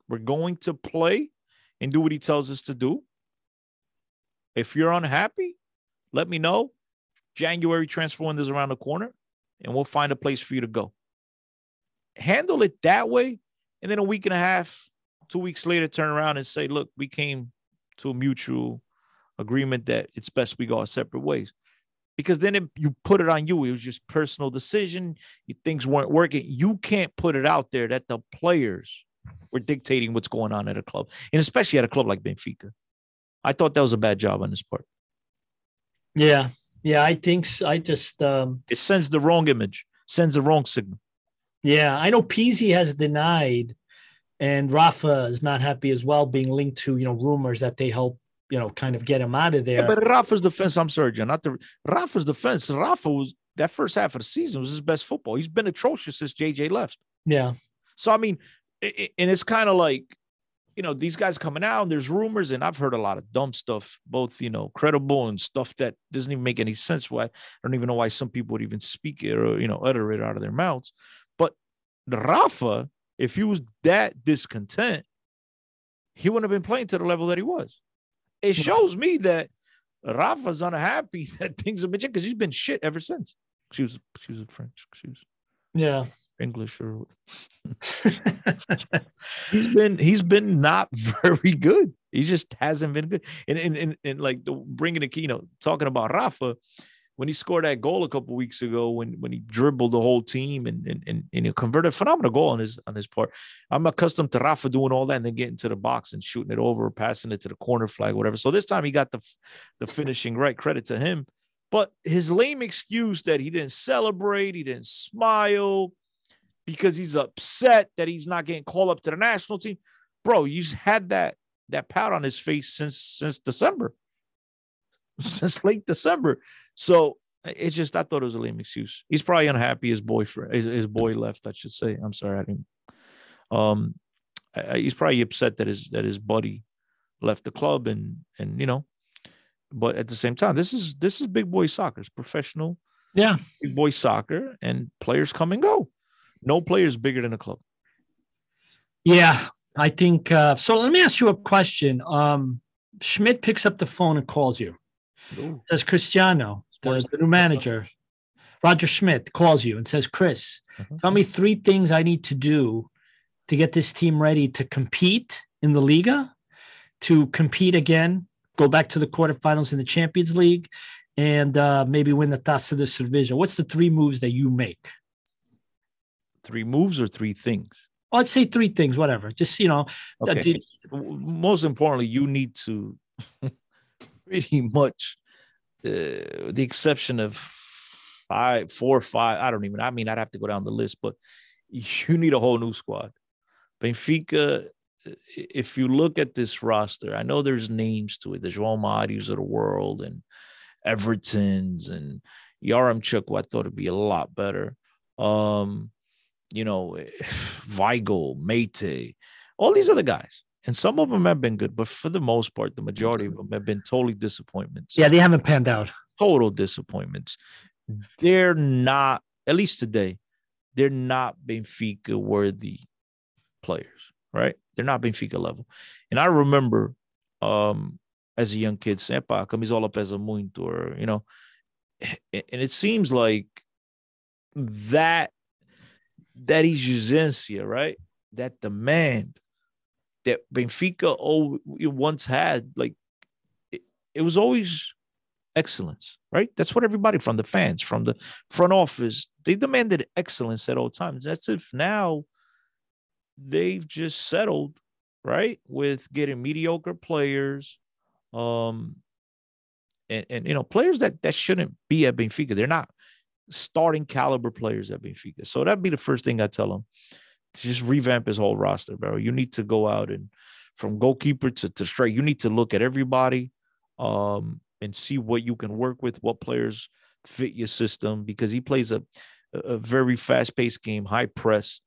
B: We're going to play and do what he tells us to do. If you're unhappy, let me know. January transfer window is around the corner, and we'll find a place for you to go. Handle it that way, and then a week and a half, two weeks later, turn around and say, "Look, we came to a mutual agreement that it's best we go our separate ways." Because then it, you put it on you. It was just personal decision. Things weren't working. You can't put it out there that the players we're dictating what's going on at a club, and especially at a club like Benfica. I thought that was a bad job on his part.
A: Yeah, yeah, I think so. I just um,
B: it sends the wrong image, sends the wrong signal.
A: Yeah, I know Pizzi has denied, and Rafa is not happy as well, being linked to you know rumors that they help you know kind of get him out of there.
B: Yeah, but Rafa's defense, I'm sorry, John, not the Rafa's defense. Rafa was that first half of the season was his best football. He's been atrocious since JJ left.
A: Yeah.
B: So I mean, and it's kind of like you know these guys coming out and there's rumors and i've heard a lot of dumb stuff both you know credible and stuff that doesn't even make any sense why i don't even know why some people would even speak it or you know utter it out of their mouths. But rafa if he was that discontent he wouldn't have been playing to the level that he was. It shows me that rafa's unhappy [laughs] that things have been changed because he's been shit ever since. She was she was french she was
A: yeah
B: English or [laughs] he's been he's been not [laughs] very good. He just hasn't been good. And and and, and like the, bringing the you know talking about Rafa when he scored that goal a couple weeks ago when when he dribbled the whole team and and and, and he converted a phenomenal goal on his on his part. I'm accustomed to Rafa doing all that and then getting to the box and shooting it over, passing it to the corner flag, whatever. So this time he got the the finishing right. Credit to him. But his lame excuse that he didn't celebrate, he didn't smile, because he's upset that he's not getting called up to the national team. Bro, you had that that pout on his face since since December, [laughs] since late December. So It's just I thought it was a lame excuse. He's probably unhappy his boyfriend, his, his boy left. I should say. I'm sorry, I didn't. Um, I, he's probably upset that his that his buddy left the club, and and you know, but at the same time, this is this is big boy soccer. It's professional.
A: Yeah,
B: big boy soccer, and players come and go. No player is bigger than a club.
A: Yeah, I think uh, so. Let me ask you a question. Um, Schmidt picks up the phone and calls you. Ooh. Says Cristiano, the, the, new manager, Roger Schmidt, calls you and says, "Chris, uh-huh. tell me three things I need to do to get this team ready to compete in the Liga, to compete again, go back to the quarterfinals in the Champions League, and uh, maybe win the Taça de Cerveja. What's the three moves that you make?
B: Three moves or three things?
A: Well, I'd say three things, whatever. Just you know,
B: okay. most importantly, you need to [laughs] pretty much, uh, the exception of five, four, five. I don't even. I mean, I'd have to go down the list, but [laughs] you need a whole new squad. Benfica, if you look at this roster, I know there's names to it. The João Marios of the world and Everton's and Yaremchuk, who I thought would be a lot better. Um, you know, [sighs] Weigl, Meité, all these other guys. And some of them have been good, but for the most part, the majority of them have been totally disappointments.
A: Yeah, they haven't panned out.
B: Total disappointments. They're not, at least today, they're not Benfica worthy players, right? They're not Benfica level. And I remember um, as a young kid saying, pá, camisola pesa muito, or, you know, and it seems like that, that exigência, right? That demand that Benfica once had, like, it, it was always excellence, right? That's what everybody from the fans, from the front office, they demanded excellence at all times. That's if now they've just settled, right, with getting mediocre players, um, and, and you know, players that that shouldn't be at Benfica. They're not starting caliber players at Benfica. So that'd be the first thing I tell him. to just revamp his whole roster, bro. You need to go out and from goalkeeper to, to straight, you need to look at everybody um, and see what you can work with, what players fit your system, because he plays a, a very fast paced game, high press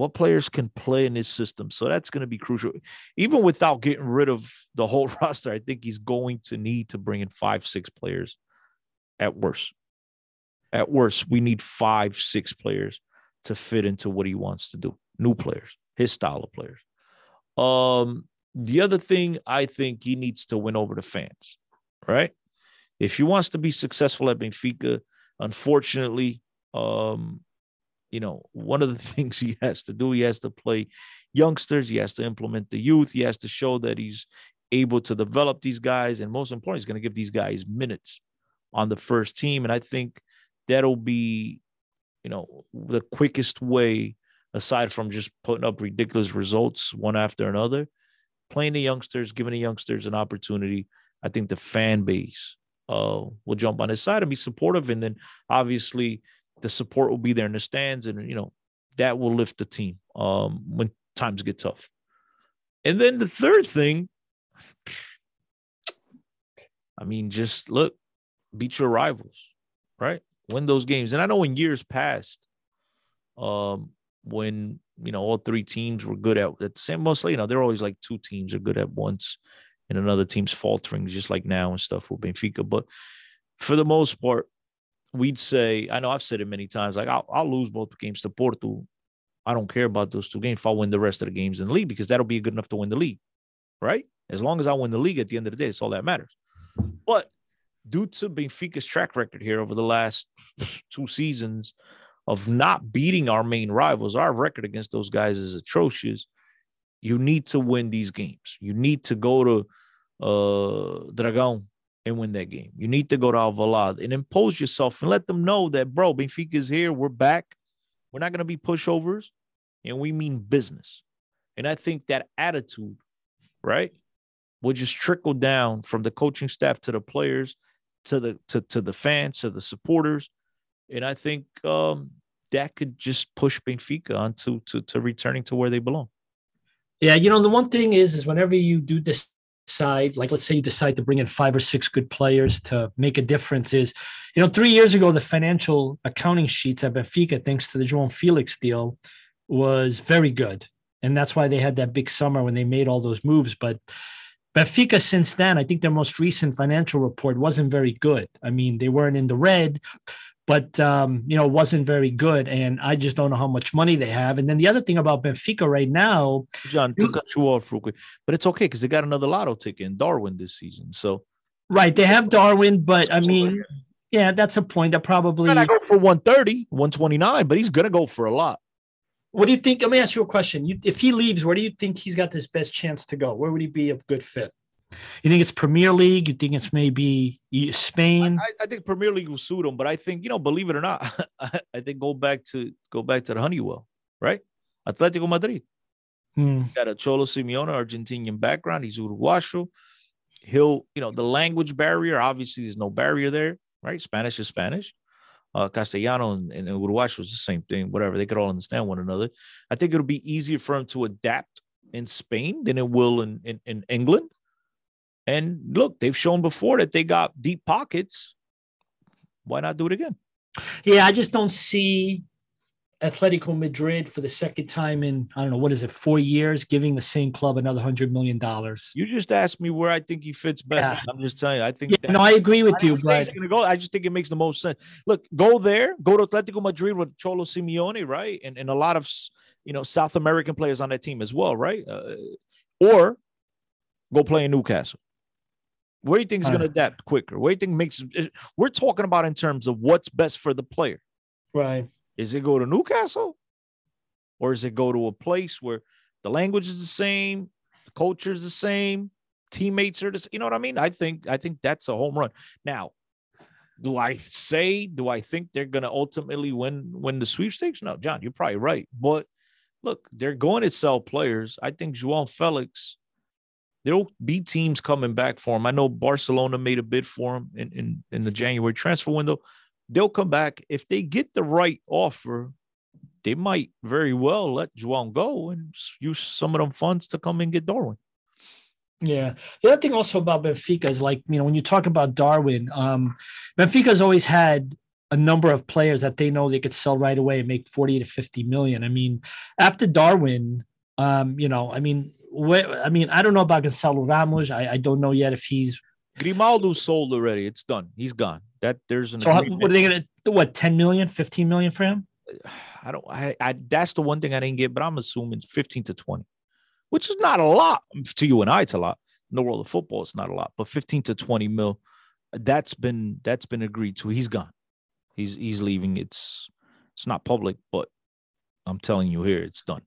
B: what players can play in his system. So that's going to be crucial. Even without getting rid of the whole [laughs] roster, I think he's going to need to bring in five, six players at worst. At worst, we need five, six players to fit into what he wants to do. New players, his style of players. Um, the other thing I think he needs to win over the fans, right? If he wants to be successful at Benfica, unfortunately, um, you know, one of the [laughs] things he has to do, he has to play youngsters, he has to implement the youth, he has to show that he's able to develop these guys, and most importantly, he's going to give these guys minutes on the first team. And I think that'll be, you know, the quickest way, aside from just putting up ridiculous results one after another, playing the youngsters, giving the youngsters an opportunity. I think the fan base uh, will jump on his side and be supportive. And then obviously the support will be there in the stands, and you know that will lift the team um, when times get tough. And then the third thing, I mean, just look, beat your rivals, right? Win those games. And I know in years past, um, when you know all three teams were good at, at the same mostly, you know, they're always like two teams are good at once, and another team's faltering, just like now and stuff with Benfica. But for the most part, we'd say, I know I've said it many times, like I'll, I'll lose both games to Porto. I don't care about those two games if I win the rest of the games in the league because that'll be good enough to win the league, right? As long as I win the league at the end of the day, it's all that matters. But due to Benfica's track record here over the last [laughs] two seasons of not beating our main rivals, our record against those guys is atrocious. You need to win these games. You need to go to uh Dragão and win that game. You need to go to Alvalade and impose yourself and let them know that, bro, Benfica is here. We're back. We're not going to be pushovers, and we mean business. And I think that attitude, right, will just trickle down from the coaching staff to the players, to the to, to the fans, to the supporters, and I think um, that could just push Benfica onto to, to returning to where they belong.
A: Yeah, you know the one thing is is whenever you do this side, like let's say you decide to bring in five or six good players to make a difference, is you know, three years ago, the financial accounting sheets at Benfica, thanks to the João Felix deal, was very good. And that's why they had that big summer when they made all those moves. But Benfica, since then, I think their most recent financial report wasn't very good. I mean, they weren't in the red, but um, you know, wasn't very good. And I just don't know how much money they have. And then the other thing about Benfica right now,
B: John, to cut you off real quick, but it's okay because they got another lotto ticket in Darwin this season. So,
A: right, they have Darwin, but I mean, yeah, that's a point that probably
B: I go for 130, 129, but he's gonna go for a lot.
A: What do you think? Let me ask you a question. You, if he leaves, where do you think he's got this best chance to go? Where would he be a good fit? You think it's Premier League? You think it's maybe Spain?
B: I, I think Premier League will suit him, but I think you know, believe it or not, [laughs] I think go back to go back to the Honeywell, right? Atletico Madrid.
A: Hmm.
B: Got a Cholo Simeone, Argentinian background. He's Uruguayo. He'll, you know, the language barrier. Obviously, there's no barrier there, right? Spanish is Spanish uh, Castellano and, and Uruguayo was the same thing, whatever. They could all understand one another. I think it'll be easier for him to adapt in Spain than it will in, in, in England. And look, they've shown before that they got deep pockets. Why not do it again?
A: Yeah, I just don't see Atletico Madrid for the second time in I don't know what is it four years, giving the same club another hundred million dollars.
B: You just asked me where I think he fits best. Yeah. I'm just telling you. I think.
A: Yeah, no, I agree with
B: I
A: you. But
B: gonna go. I just think it makes the most sense. Look, go there, go to Atletico Madrid with Cholo Simeone, right, and and a lot of you know South American players on that team as well, right, uh, or go play in Newcastle. Where do you think is going to adapt quicker? Where do you think makes? We're talking about in terms of what's best for the player,
A: right?
B: Is it go to Newcastle or is it go to a place where the language is the same, the culture is the same, teammates are the same. you know what I mean? I think I think that's a home run. Now, do I say do I think they're to ultimately win win the sweepstakes? No, John, you're probably right. But look, they're going to sell players. I think João Felix there'll be teams coming back for him. I know Barcelona made a bid for him in, in, in the January transfer window they'll come back if they get the right offer. They might very well let João go and use some of them funds to come and get Darwin.
A: Yeah. The other thing also about Benfica is like, you know, when you talk about Darwin, um, Benfica's always had a number of players that they know they could sell right away and make 40 to 50 million. I mean, after Darwin, um, you know, I mean, where, I mean, I don't know about Gonçalo Ramos. I, I don't know yet if he's
B: Grimaldo sold already. It's done. He's gone. That there's an.
A: So how, what are they gonna? What 10 million, 15 million for him? [sighs]
B: I don't. I, I that's the one thing I didn't get, but I'm assuming 15 to 20, which is not a lot to you and I. It's a lot. In the world of football, it's not a lot, but 15 to 20 mil, that's been that's been agreed to. He's gone. He's he's leaving. It's it's not public, but I'm telling you here, it's done.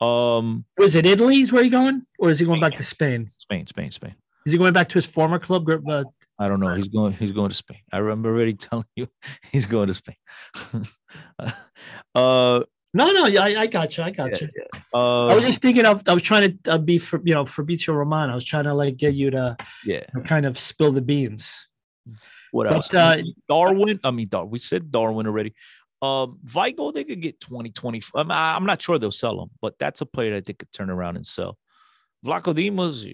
B: Um,
A: was it Italy's where he going, or is he going Spain, back to Spain?
B: Spain, Spain, Spain.
A: Is he going back to his former club? Uh,
B: I don't know. He's going. He's going to Spain. I remember already [laughs] telling you he's going to Spain. [laughs] uh,
A: no, no, I, I got you. I got yeah, you. Yeah. Uh, I was just thinking of. I was trying to uh, be for you know Fabrizio Romano. I was trying to like get you to
B: yeah
A: kind of spill the beans.
B: What else? But, uh, Darwin. I mean. We said Darwin already. Um, Vigo, they could get 20, 20. I'm, I'm not sure they'll sell him, but that's a player that they could turn around and sell. Vlachodimos,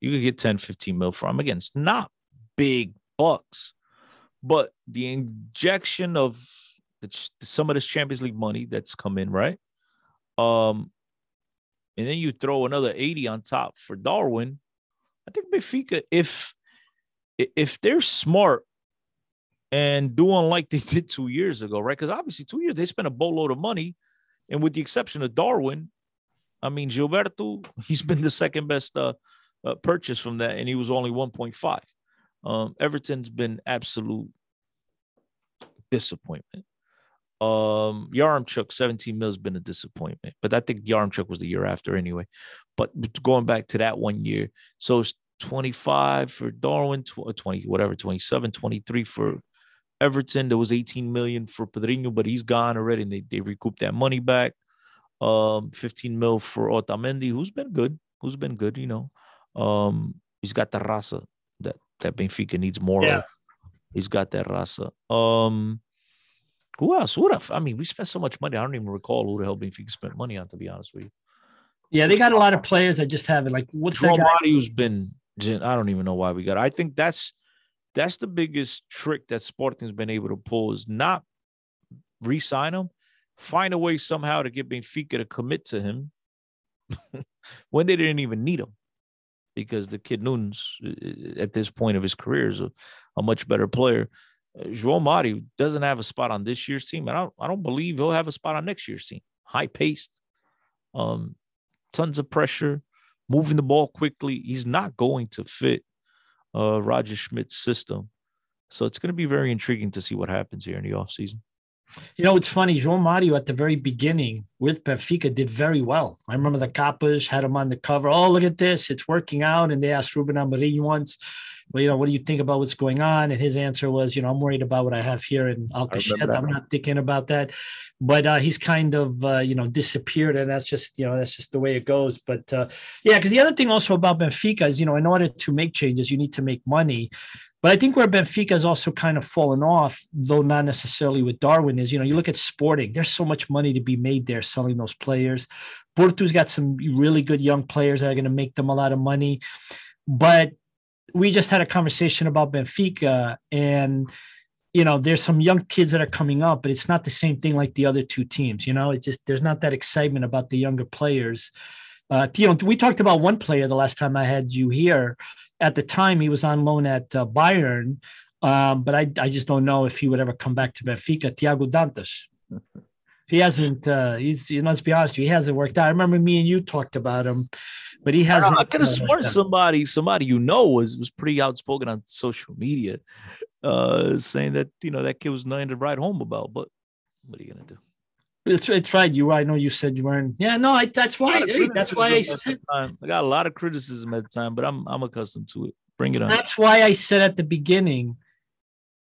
B: you could get 10, 15 mil from. Again, it's not big bucks, but the injection of the, some of this Champions League money that's come in, right? Um, and then you throw another 80 on top for Darwin. I think Benfica, if if they're smart and doing like they [laughs] did two years ago, right? Because obviously two years they spent a boatload of money, and with the exception of Darwin, I mean, Gilberto, [laughs] he's been the second best uh, uh, purchase from that, and he was only 1.5. Um, Everton's been absolute disappointment. Um, Yaremchuk, 17 mil has been a disappointment, but I think Yaremchuk was the year after anyway. But going back to that one year, so it's 25 for Darwin, 20, whatever, 27, 23 for Everton. There was 18 million for Pedrinho, but he's gone already, and they, they recouped that money back. Um, 15 mil for Otamendi, who's been good, who's been good, you know. Um, he's got the raza that Benfica needs more yeah. of. He's got that raza. Um, who else? What if? I mean, we spent so much money. I don't even recall who the hell Benfica spent money on. To be honest with you.
A: Yeah, they got a lot of players that just haven't like what's
B: that guy? who's been I don't even know why we got. It. I think that's that's the biggest trick that Sporting's been able to pull is not re-sign him, find a way somehow to get Benfica to commit to him [laughs] when they didn't even need him, because the kid Nunes at this point of his career is a, a much better player. Uh, João Mario doesn't have a spot on this year's team. I don't I don't believe he'll have a spot on next year's team. High paced, um, tons of pressure, moving the ball quickly. He's not going to fit uh, Roger Schmidt's system. So it's going to be very intriguing to see what happens here in the offseason.
A: You know, it's funny. João Mario at the very beginning with Benfica did very well. I remember the Capas had him on the cover. Oh, look at this. It's working out. And they asked Ruben Amorim once, well, you know, what do you think about what's going on? And his answer was, you know, I'm worried about what I have here in Alcochete. I'm not thinking about that. But uh, he's kind of, uh, you know, disappeared. And that's just, you know, that's just the way it goes. But uh, yeah, because the other thing also about Benfica is, you know, in order to make changes, you need to make money. But I think where Benfica has also kind of fallen off, though not necessarily with Darwin, is you know you look at Sporting. There's so much money to be made there selling those players. Porto's got some really good young players that are going to make them a lot of money. But we just had a conversation about Benfica and you know there's some young kids that are coming up but it's not the same thing like the other two teams you know it's just there's not that excitement about the younger players uh you we talked about one player the last time i had you here at the time he was on loan at uh, bayern um, but I, I just don't know if he would ever come back to benfica tiago dantas [laughs] he hasn't uh he's you know let's be honest he hasn't worked out i remember me and you talked about him but he hasn't.
B: I, could have sworn somebody, somebody you know, was was pretty outspoken on social media, uh, saying that you know that kid was nothing to write home about. But what are you gonna do?
A: It's, it's right. You I know you said you weren't. Yeah, no, I, that's why. That's why I said.
B: I got a lot of criticism at the time, but I'm I'm accustomed to it. Bring it on.
A: That's why I said at the beginning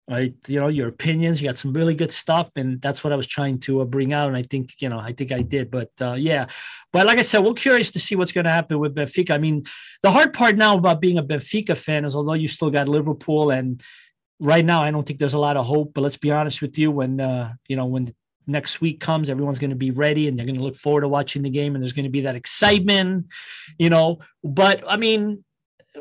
A: right you know your opinions you got some really good stuff and that's what i was trying to uh, bring out and i think you know i think i did but uh, yeah but like i said we're curious to see what's going to happen with benfica i mean the hard part now about being a benfica fan is although you still got liverpool and right now i don't think there's a lot of hope but let's be honest with you when uh, you know when next week comes everyone's going to be ready and they're going to look forward to watching the game and there's going to be that excitement you know but i mean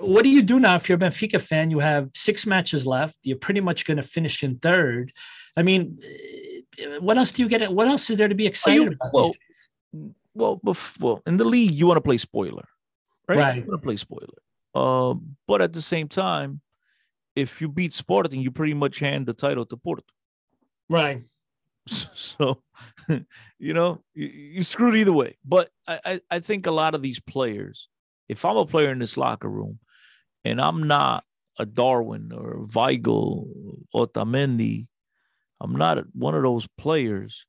A: what do you do now if you're a Benfica fan? You have six matches left. You're pretty much going to finish in third. I mean, what else do you get? What else is there to be excited you, about?
B: Well, well, well, in the league, you want to play spoiler, right?
A: Right.
B: You want to play spoiler. Um, but at the same time, if you beat Sporting, you pretty much hand the title to Porto.
A: Right. [laughs]
B: So, you know, you, you screwed either way. But I, I, think a lot of these players, if I'm a player in this locker room, and I'm not a Darwin or Weigl, Otamendi, I'm not one of those players.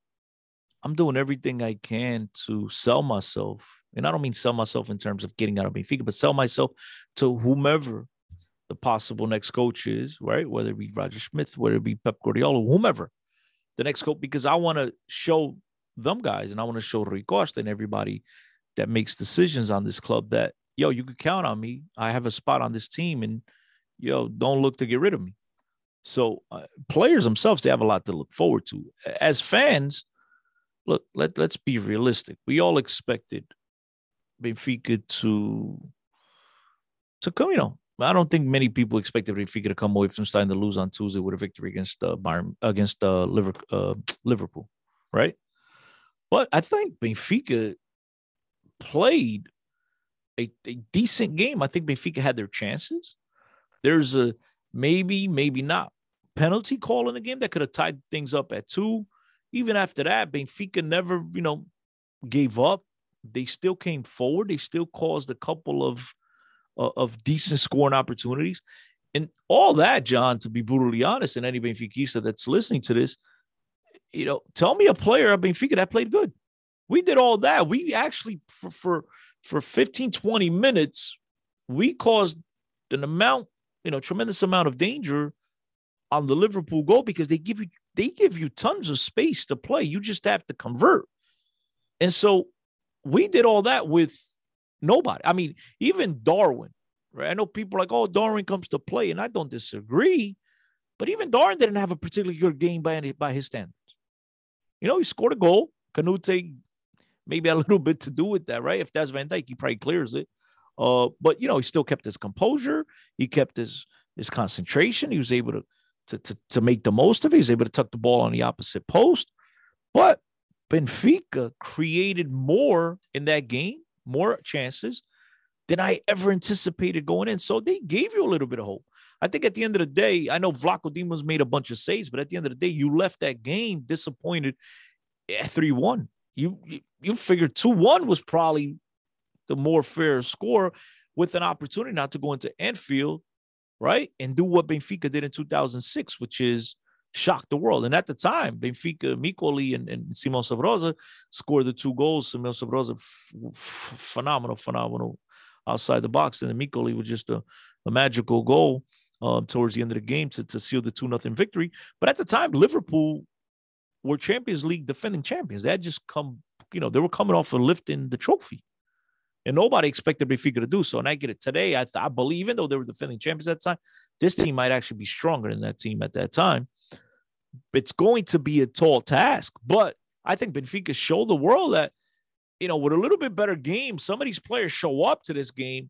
B: I'm doing everything I can to sell myself. And I don't mean sell myself in terms of getting out of Benfica, but sell myself to whomever the possible next coach is, right? Whether it be Roger Schmidt, whether it be Pep Guardiola, whomever the next coach, because I want to show them guys and I want to show Rui Costa and everybody that makes decisions on this club that yo, you could count on me. I have a spot on this team, and yo, don't look to get rid of me. So uh, players themselves, they have a lot to look forward to. As fans, look, let let's be realistic. We all expected Benfica to to come. You know, I don't think many people expected Benfica to come away from starting to lose on Tuesday with a victory against uh, Bayern against uh, uh, [tsk] Liverpool, right? But I think Benfica played a, a decent game. I think Benfica had their chances. There's a maybe, maybe not penalty call in the game that could have tied things up at two. Even after that, Benfica never, you know, gave up. They still came forward. They still caused a couple of of decent scoring opportunities. And all that, John, to be brutally honest, and any Benfica that's listening to this, you know, tell me a player of Benfica that played good. We did all that. We actually, for, for for 15, 20 minutes, we caused an amount, you know, tremendous amount of danger on the Liverpool goal because they give you they give you tons of space to play. You just have to convert. And so we did all that with nobody. I mean, even Darwin, right? I know people like, oh, Darwin comes to play, and I don't disagree. But even Darwin didn't have a particularly good game by any, by his standards. You know, he scored a goal. Konaté maybe a [laughs] little bit to do with that, right? If that's Van Dijk, he probably clears it. Uh, but you know, he still kept his composure. He kept his his concentration. He was able to to to, to make the most of it. He was able to tuck the ball on the opposite post. But Benfica created more in that game, more chances than I ever anticipated going in. So they gave you a little bit of hope. I think at the end of the day, I know Vlachodimos made a bunch of saves, but at the end of the day, you left that game disappointed at 3 1. You, you, you figured 2 1 was probably the more fair score with an opportunity not to go into Anfield, right? And do what Benfica did in 2006, which is shock the world. And at the time, Benfica, Miccoli, and, and Simão Sabrosa scored the two goals. Simão Sabrosa, f- f- phenomenal, phenomenal outside the box. And then Miccoli was just a, a magical goal um, towards the end of the game to, to seal the 2 nothing victory. But at the time, Liverpool were Champions League defending champions. They had just come, you know, they were coming off of lifting the trophy. And nobody expected Benfica to do so. And I get it today. I, I believe, even though they were defending champions at that time, this team might actually be stronger than that team at that time. It's going to be a tall task, but I think Benfica showed the world that, you know, with a little bit better game, some of these players show up to this game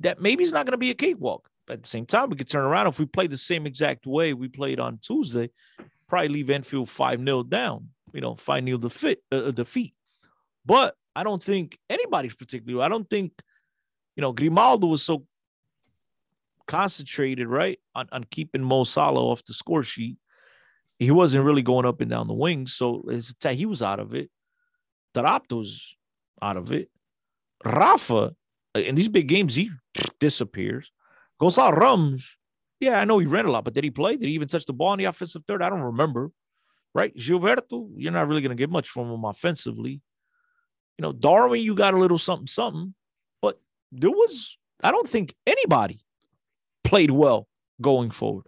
B: that maybe it's not going to be a cakewalk. But at the same time, we could turn around if we play the same exact way we played on Tuesday, probably leave Anfield 5 0 down, you know, 5 0 defeat, uh, defeat. But I don't think anybody's particularly, I don't think, you know, Grimaldo was so concentrated, right, on, on keeping Mo Salah off the score sheet. He wasn't really going up and down the wings. So he was out of it. Taarabt was out of it. Rafa, uh, in these big games, he disappears. Gonçalo Ramos, yeah, I know he ran a lot, but did he play? Did he even touch the ball in the offensive third? I don't remember. Right? Gilberto, you're not really going to get much from him offensively. You know, Darwin, you got a little something, something, but there was, I don't think anybody played well going forward.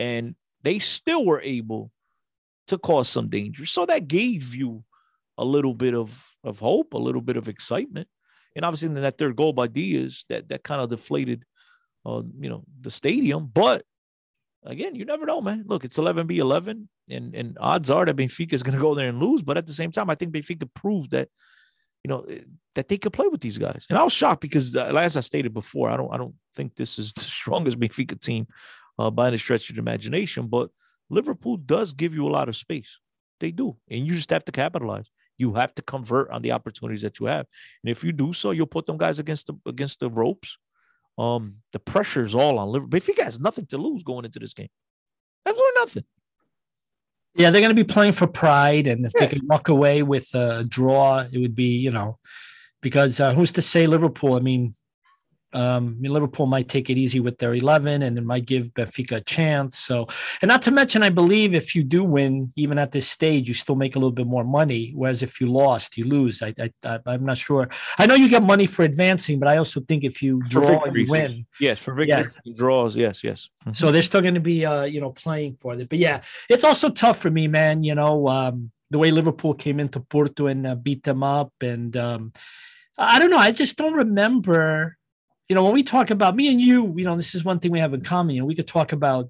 B: And they still were able to cause some danger. So that gave you a little bit of, of hope, a little bit of excitement. And obviously, in that third goal by Diaz, that that kind of deflated, uh, you know, the stadium. But again, you never know, man. Look, it's 11 b 11, and and odds are that Benfica is going to go there and lose. But at the same time, I think Benfica proved that, you know, eh, that they could play with these guys. And I was shocked because, uh, as I stated before, I don't I don't think this is [laughs] the strongest Benfica team uh, by any stretch of the imagination. But Liverpool does give you a lot of space. They do, and you just have to capitalize. You have to convert on the opportunities that you have, and if you do so, you'll put them guys against the against the ropes. Um, the pressure is all on Liverpool. Benfica has nothing to lose going into this game. Absolutely nothing.
A: Yeah, they're going to be playing for pride, and if yeah. they can walk away with a draw, it would be you know, because uh, who's to say Liverpool? I mean, um, I mean, Liverpool might take it easy with their 11 and it might give Benfica a chance. So, and not to mention, I believe if you do win, even at this stage, you still make a little bit more money. Whereas if you lost, you lose. I, I, am not sure. I know you get money for advancing, but I also think if you draw and you win.
B: Yes, for victory yes. draws. Yes, yes.
A: Mm-hmm. So they're still going to be, uh, you know, playing for it. But yeah, it's also tough for me, man. You know, um, the way Liverpool came into Porto and uh, beat them up. And um, I don't know. I just don't remember you know, when we talk about me and you, you know, this is one thing we have in common. You know, we could talk about,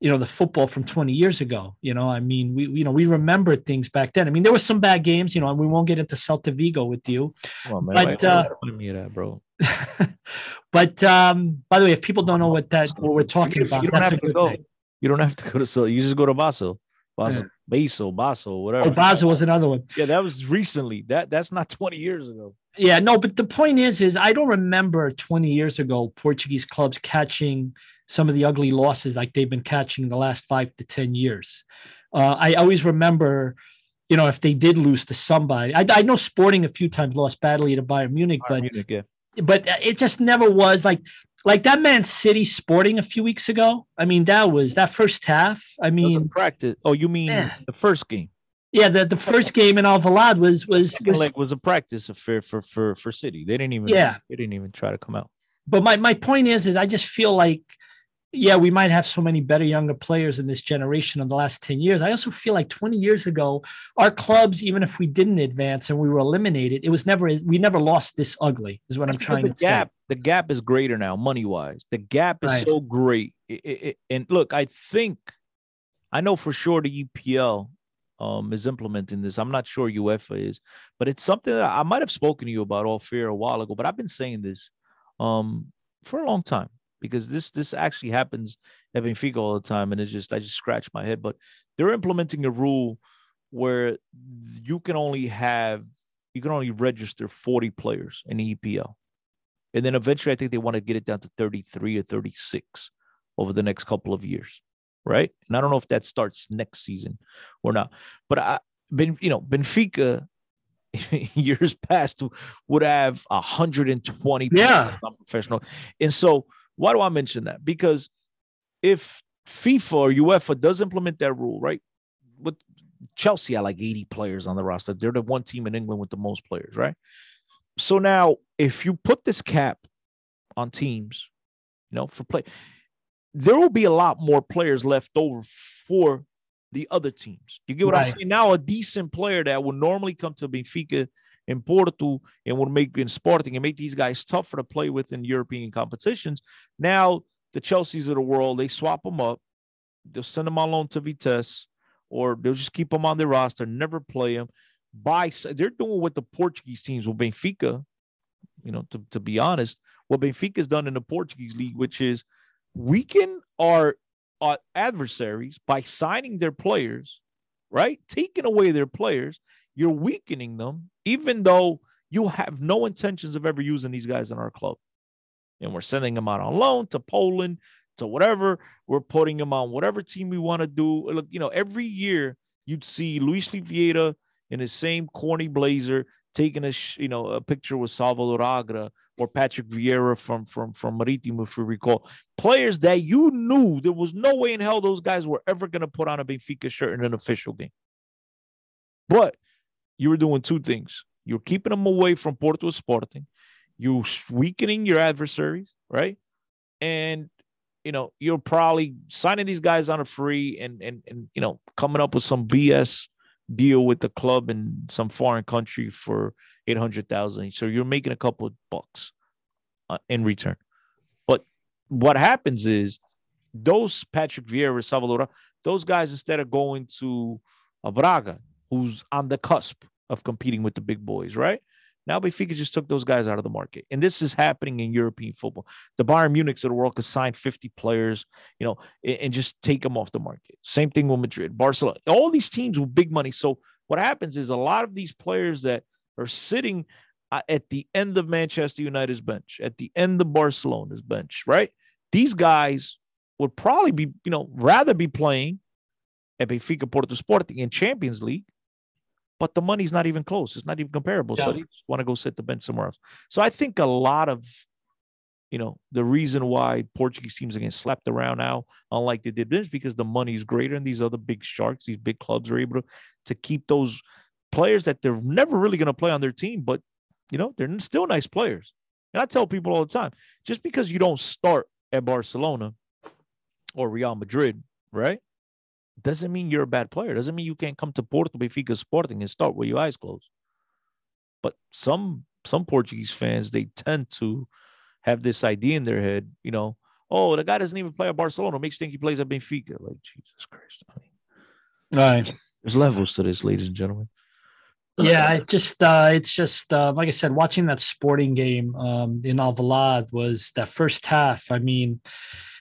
A: you know, the football from 20 years ago. You know, I mean, we, you know, we remember things back then. I mean, there were some bad games, you know, and we won't get into Celta Vigo with you.
B: Well, man, but, uh, me that, bro. [laughs]
A: but um, by the way, if people don't know what that what we're talking about,
B: you don't have to go. Thing. You don't have to go to Celta. You just go to Basel. Basel, yeah. Basel, Basel, whatever.
A: Oh, Basel was another one.
B: Yeah, that was recently. That that's not 20 years ago.
A: Yeah, no, but the point is, is I don't remember 20 years ago Portuguese clubs catching some of the ugly losses like they've been catching the last five to 10 years. Uh, I always remember, you know, if they did lose to somebody, I, I know Sporting a few times lost badly to Bayern Munich, Bayern but Munich, yeah. but it just never was like like that Man City Sporting a few weeks ago. I mean, that was that first half. I mean,
B: practice. Oh, you mean man. the first game?
A: Yeah, the, the first game in Alvalade was was
B: was, like was a practice affair for for for City. They didn't even yeah they didn't even try to come out.
A: But my my point is is I just feel like yeah we might have so many better younger players in this generation in the last 10 years i also feel like 20 years ago our clubs even if we didn't advance and we were eliminated it was never we never lost this ugly is what i'm trying to
B: gap
A: say.
B: The gap is greater now money wise the gap is right. so great it, it, and look i think i know for sure the epl um, is implementing this. I'm not sure UEFA is, but it's something that I might have spoken to you about all fair a while ago. But I've been saying this um, for a long time because this this actually happens at Benfica all the time, and it's just I just scratch my head. But they're implementing a rule where you can only have you can only register 40 players in the EPL. And then eventually I think they want to get it down to 33 or 36 over the next couple of years. Right. And I don't know if that starts next season or not. But I been, you know, Benfica [laughs] years past would have 120
A: yeah
B: professional. And so why do I mention that? Because if FIFA or UEFA does implement that rule, right? With Chelsea had like 80 players on the roster. They're the one team in England with the most players, right? So now, if you put this cap on teams, you know, for play, there will be a lot more players left over for the other teams. You get what right. I'm saying? Now, a decent player that would normally come to Benfica in Porto and would make in Sporting and make these guys tougher to play with in European competitions. Now, the Chelseas of the world, they swap them up. They'll send them on loan to Vitesse or they'll just keep them on their roster, never play them. By they're doing what the Portuguese teams with Benfica, you know, to, to be honest, what Benfica's done in the Portuguese league, which is weaken our, our adversaries by signing their players, right? Taking away their players, you're weakening them, even though you have no intentions of ever using these guys in our club. And we're sending them out on loan to Poland, to whatever. We're putting them on whatever team we want to do. Look, you know, every year you'd see Luis Vieira in the same corny blazer taking a you know a picture with Salvador Agra or Patrick Vieira from from from Maritimo, if you recall, players that you knew there was no way in hell those guys were ever going to put on a Benfica shirt in an official game. But you were doing two things: you're keeping them away from Porto Sporting, you weakening your adversaries, right? And you know, you're probably signing these guys on a free and and and you know, coming up with some BS deal with the club in some foreign country for 800,000. So you're making a couple of bucks uh, in return. But what happens is those Patrick Vieira, Salvador, those guys, instead of going to a Braga, who's on the cusp of competing with the big boys, right? Now Benfica just took those guys out of the market. And this is happening in European football. The Bayern Munichs of the world could sign 50 players, you know, and, and just take them off the market. Same thing with Madrid, Barcelona, all these teams with big money. So what happens is a lot of these players that are sitting uh, at the end of Manchester United's bench, at the end of Barcelona's bench, right? These guys would probably be, you know, rather be playing at Benfica Porto Sporting in Champions League but the money's not even close. It's not even comparable. Yeah. So they just want to go sit the bench somewhere else. So I think a lot of, you know, the reason why Portuguese teams are getting slapped around now, unlike they did this, because the money is greater and these other big sharks, these big clubs are able to, to keep those players that they're never really going to play on their team, but you know, they're still nice players. And I tell people all the time, just because you don't start at Barcelona or Real Madrid, right? Doesn't mean you're a bad player. Doesn't mean you can't come to Porto Benfica Sporting and start with your eyes closed. But some some Portuguese fans they tend to have this idea in their head, you know, oh, the guy doesn't even play at Barcelona, makes you think he plays at Benfica. Like Jesus Christ. I
A: mean, right.
B: There's levels to this, ladies and gentlemen.
A: Yeah, it just uh, it's just uh, like I said, watching that sporting game um, in Alvalade was that first half. I mean,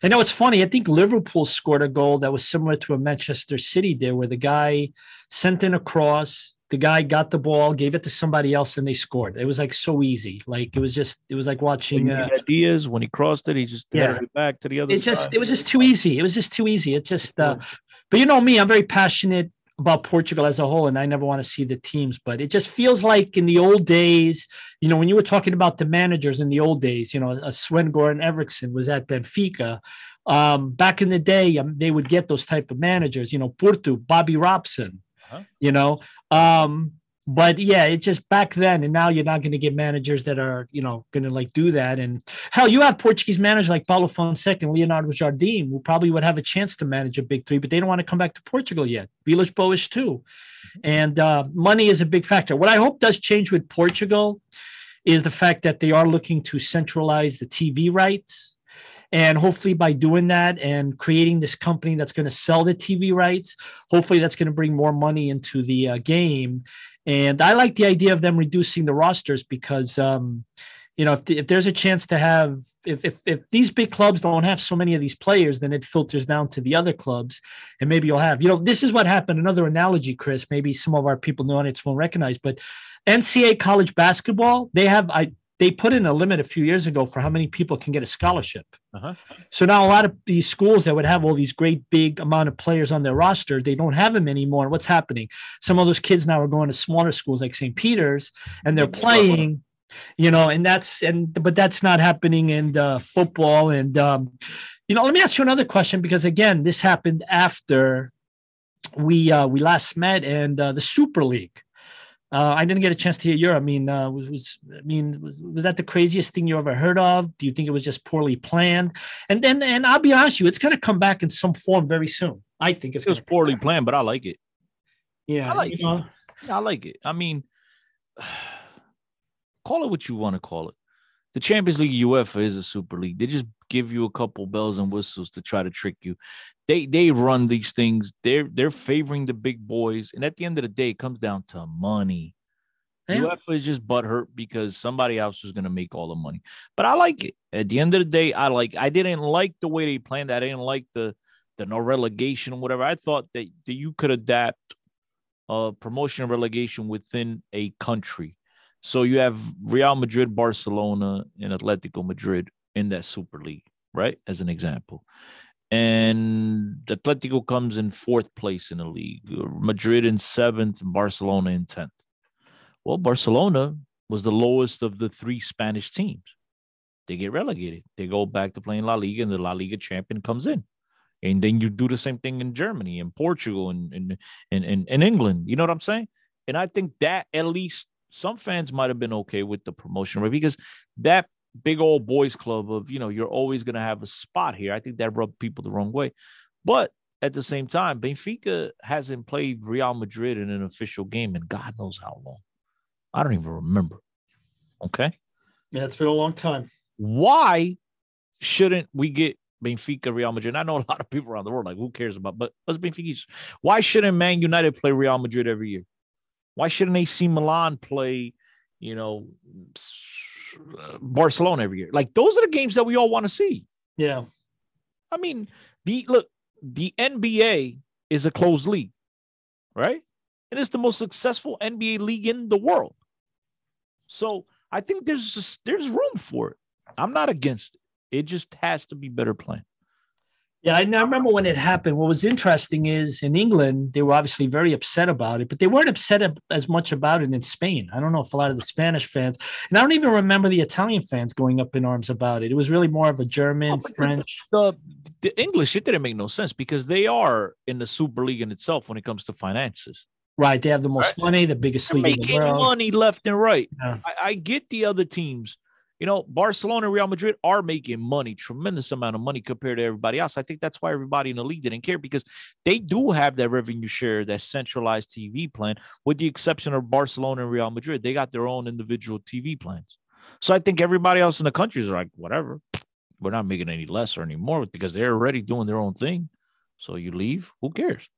A: I know it's funny. I think Liverpool scored a goal that was similar to a Manchester City did, where the guy sent in a cross, the guy got the ball, gave it to somebody else, and they scored. It was like so easy. Like it was just, it was like watching.
B: Uh, Diaz when he crossed it, he just yeah. it back to the other.
A: It's just, it was just too easy. It was just too easy. It's just, uh, but you know me, I'm very passionate about Portugal as a whole, and I never want to see the teams, but it just feels like in the old days, you know, when you were talking about the managers in the old days, you know, a Sven Goran Eriksson was at Benfica. Um, back in the day, um, they would get those type of managers, you know, Porto, Bobby Robson, uh-huh. you know. Um, but yeah, it's just back then, and now you're not going to get managers that are, you know, going to like do that. And hell, you have Portuguese managers like Paulo Fonseca and Leonardo Jardim, who probably would have a chance to manage a big three, but they don't want to come back to Portugal yet. Villas Boas too, mm-hmm. and uh, money is a big factor. What I hope does change with Portugal is the fact that they are looking to centralize the TV rights And hopefully, by doing that and creating this company that's going to sell the TV rights, hopefully that's going to bring more money into the uh, game. And I like the idea of them reducing the rosters because, um, you know, if, if there's a chance to have, if, if, if these big clubs don't have so many of these players, then it filters down to the other clubs. And maybe you'll have, you know, this is what happened. Another analogy, Chris, maybe some of our people know it won't recognize, but NCAA college basketball, they have, I, they put in a limit a few years ago for how many people can get a scholarship. Uh-huh. So now a lot of these schools that would have all these great big amount of players on their roster, they don't have them anymore. What's happening? Some of those kids now are going to smaller schools like St. Peter's, and they're playing. You know, and that's and but that's not happening in uh, football. And um, you know, let me ask you another question because again, this happened after we uh, we last met, and uh, the Super League uh, I didn't get a chance to hear your. I mean, uh, was, was I mean, was, was that the craziest thing you ever heard of? Do you think it was just poorly planned? And then, and I'll be honest with you, it's going to come back in some form very soon. I think it's
B: it was poorly planned, but I like it.
A: Yeah,
B: I like it. Know? I like it. I mean, [sighs] call it what you want to call it. The Champions League UEFA is a super league. They just give you a couple bells and whistles to try to trick you. They they run these things. They're they're favoring the big boys, and at the end of the day, it comes down to money. Yeah. UEFA is just butthurt because somebody else is going to make all the money. But I like it. At the end of the day, I like. I didn't like the way they planned that. I didn't like the the no relegation, whatever. I thought that, that you could adapt a promotion and relegation within a country. So you have Real Madrid, Barcelona, and Atletico Madrid in that Super League, right? As an example. And Atletico comes in fourth place in the league, Madrid in seventh, Barcelona in 10th. Well, Barcelona was the lowest of the three Spanish teams. They get relegated. They go back to playing La Liga, and the La Liga champion comes in. And then you do the same thing in Germany and Portugal and in and, and, and England. You know what I'm saying? And I think that at least some fans might have been okay with the promotion, right? Because that big old boys club of you know you're always going to have a spot here. I think that rubbed people the wrong way, but at the same time, Benfica hasn't played Real Madrid in an official game in God knows how long. I don't even remember. Okay.
A: Yeah, it's been a long time.
B: Why shouldn't we get Benfica, Real Madrid? I know a lot of people around the world like, who cares about? But us Benfica, why shouldn't Man United play Real Madrid every year? Why shouldn't AC Milan play, you know, Uh, Barcelona every year. Like those are the games that we all want to see.
A: Yeah.
B: I mean, the look, the NBA is a closed league, right? And it's the most successful NBA league in the world. So I think there's just, there's room for it. I'm not against it. It just has to be better planned.
A: Yeah, I remember when it happened. What was interesting is in England, they were obviously very upset about it, but they weren't upset as much about it in Spain. I don't know if a lot of the Spanish fans, and I don't even remember the Italian fans going up in arms about it. It was really more of a German, oh, French.
B: The, the English, it didn't make no sense because they are in the Super League in itself when it comes to finances.
A: Right. They have the most right. money, the biggest They're league in the world.
B: money left and right. Yeah. I, I get the other teams you know, Barcelona and Real Madrid are making money, tremendous amount of money compared to everybody else. I think that's why everybody in the league didn't care because they do have that revenue share, that centralized TV plan, with the exception of Barcelona and Real Madrid. They got their own individual TV plans. So I think everybody else in the country is like, whatever, we're not making any less or any more because they're already doing their own thing. So you leave, who cares?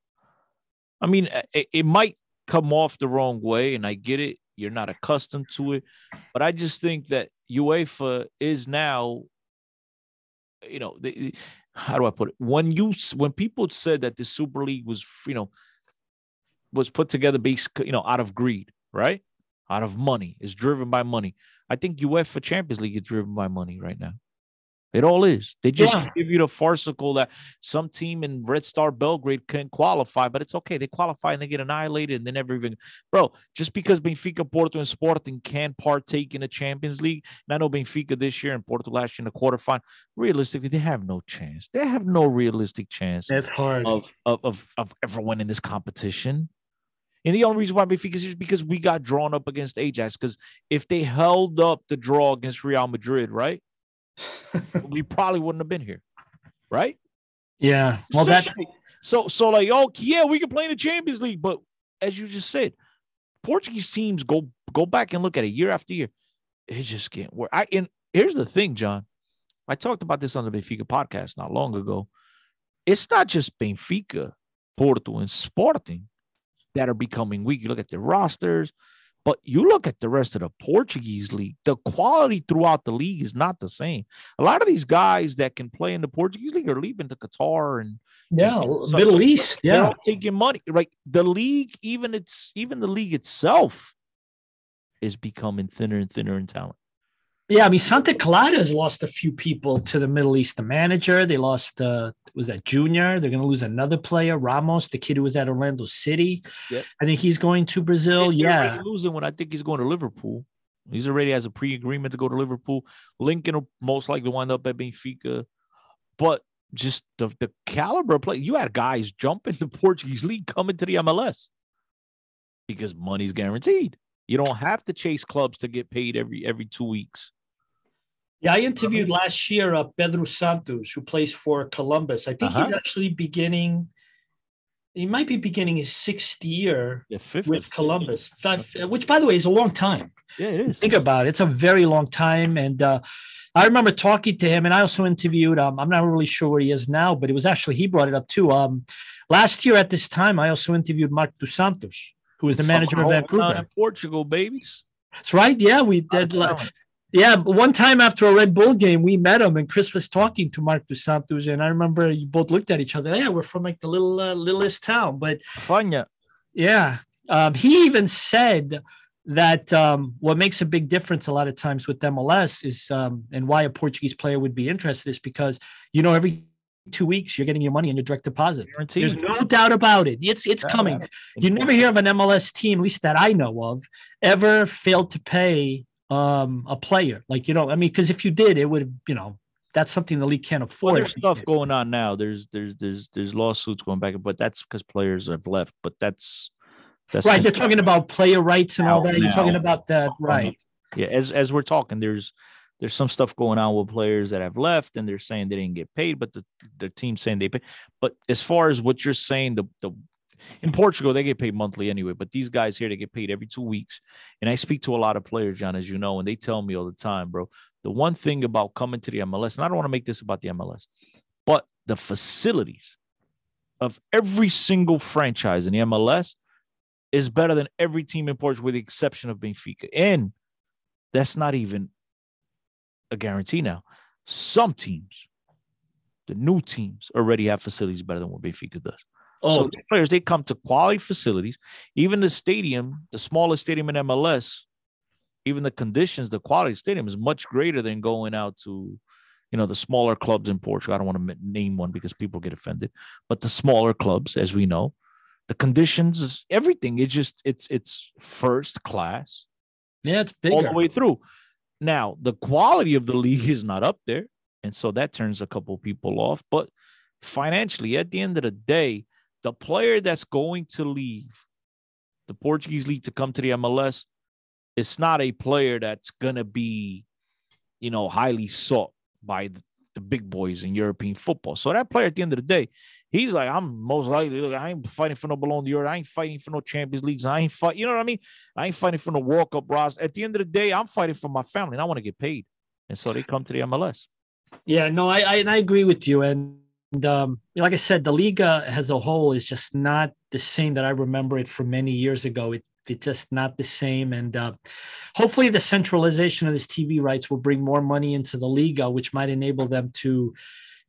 B: I mean, it, it might come off the wrong way, and I get it. You're not accustomed to it, but I just think that UEFA is now, you know, the, how do I put it? When you when people said that the Super League was, you know, was put together based, you know, out of greed, right? Out of money, is driven by money. I think UEFA Champions League is driven by money right now. It all is. They just yeah. give you the farcical that some team in Red Star Belgrade can qualify, but it's okay. They qualify and they get annihilated and they never even, bro. Just because Benfica, Porto, and Sporting can partake in the Champions League, and I know Benfica this year and Porto last year in the quarterfinal, realistically, they have no chance. They have no realistic chance.
A: That's hard
B: of of of, of ever winning this competition. And the only reason why Benfica is because we got drawn up against Ajax. Because if they held up the draw against Real Madrid, right? [laughs] we probably wouldn't have been here, right?
A: Yeah. Well, so, that
B: so so like oh yeah, we can play in the Champions League, but as you just said, Portuguese teams go go back and look at it year after year. It just can't work. I and here's the thing, John. I talked about this on the Benfica podcast not long ago. It's not just Benfica, Porto, and Sporting that are becoming weak. You look at the rosters, but you look at the rest of the Portuguese league, the quality throughout the league is not the same. A lot of these guys that can play in the Portuguese league are leaving to Qatar and
A: yeah, and Middle East. Yeah,
B: taking money. Right, the league, even it's even the league itself, is becoming thinner and thinner in talent.
A: Yeah, I mean Santa Clara has lost a few people to the Middle East. The manager, they lost uh was that Junior? They're gonna lose another player, Ramos, the kid who was at Orlando City. Yep. I think he's going to Brazil. Yeah.
B: Losing when I think he's going to Liverpool. He's already has a pre-agreement to go to Liverpool. Lincoln will most likely wind up at Benfica. But just the, the caliber of play, you had guys jumping [laughs] the Portuguese league coming to the MLS because money's guaranteed. You don't have to chase clubs to get paid every every two weeks.
A: Yeah, I interviewed last year uh, Pedro Santos, who plays for Columbus. I think uh-huh. he's actually beginning. He might be beginning his sixth year yeah, with Columbus, Five, which, by the way, is a long time.
B: Yeah, it is.
A: Think about it; it's a very long time. And uh, I remember talking to him, and I also interviewed. Um, I'm not really sure where he is now, but it was actually he brought it up too. Um, last year at this time, I also interviewed Mark dos Santos, who is the manager of Vancouver.
B: Portugal, babies.
A: That's right. Yeah, we did. Yeah, one time after a Red Bull game, we met him, and Chris was talking to Mark dos Santos, and I remember you both looked at each other. Yeah, we're from like the little uh, littlest town, but
B: Fanya.
A: Yeah, um, he even said that um, what makes a big difference a lot of times with MLS is, um, and why a Portuguese player would be interested is because you know every two weeks you're getting your money in your direct deposit. Guaranteed. There's no doubt about it. It's it's coming. You never hear of an MLS team, at least that I know of, ever failed to pay um, a player. Like, you know, I mean, because if you did, it would, you know, that's something the league can't afford.
B: Well, there's stuff going on now. There's there's there's there's lawsuits going back, but that's because players have left. But that's
A: that's right. You're talking about player rights and all that. You're talking about that, right?
B: Yeah. As as we're talking, there's there's some stuff going on with players that have left, and they're saying they didn't get paid, but the the team saying they pay. But as far as what you're saying, the the in Portugal, they get paid monthly anyway, but these guys here, they get paid every two weeks. And I speak to a lot of players, John, as you know, and they tell me all the time, bro. The one thing about coming to the MLS, and I don't want to make this about the MLS, but the facilities of every single franchise in the MLS is better than every team in Portugal, with the exception of Benfica. And that's not even a guarantee now. Some teams, the new teams, already have facilities better than what Benfica does. Oh, so players they come to quality facilities. Even the stadium, the smallest stadium in MLS, even the conditions, the quality stadium is much greater than going out to, you know, the smaller clubs in Portugal. I don't want to name one because people get offended, but the smaller clubs, as we know, the conditions, everything. It's just it's it's first class.
A: Yeah, it's bigger.
B: all the way through. Now the quality of the league is not up there, and so that turns a couple people off. But financially, at the end of the day, the player that's going to leave the Portuguese league to come to the MLS, it's not a player that's gonna be, you know, highly sought by the, the big boys in European football. So that player at the end of the day, he's like, I'm most likely, look, I ain't fighting for no Ballon d'Or. I ain't fighting for no Champions Leagues. I ain't fight, you know what I mean? I ain't fighting for no World Cup bros. At the end of the day, I'm fighting for my family and I want to get paid. And so they come to the MLS.
A: Yeah, no, I, I, I agree with you. And um, like I said, the Liga as a whole is just not the same that I remember it from many years ago. It, it's just not the same. And uh, hopefully, the centralization of this TV rights will bring more money into the Liga, which might enable them to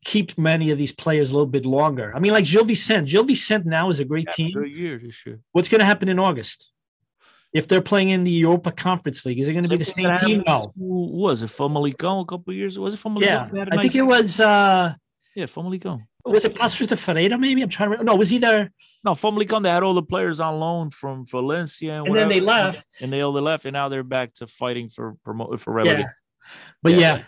A: keep many of these players a little bit longer. I mean, like Gil Vicente. Gil Vicente now is a great team.
B: For a year this year.
A: What's going to happen in August? If they're playing in the Europa Conference League, is it going to be the same team? No.
B: Was it Famalicão a couple years? Was it Famalicão?
A: Yeah, I think it was. Uh,
B: yeah, Famalicão.
A: Was it Paços de Ferreira? Maybe I'm trying to. Remember. No, was he there?
B: No, Famalicão. They had all the players on loan from Valencia,
A: and, and then they left,
B: and they all they left, and now they're back to fighting for promote for relegation.
A: Yeah. But yeah. yeah.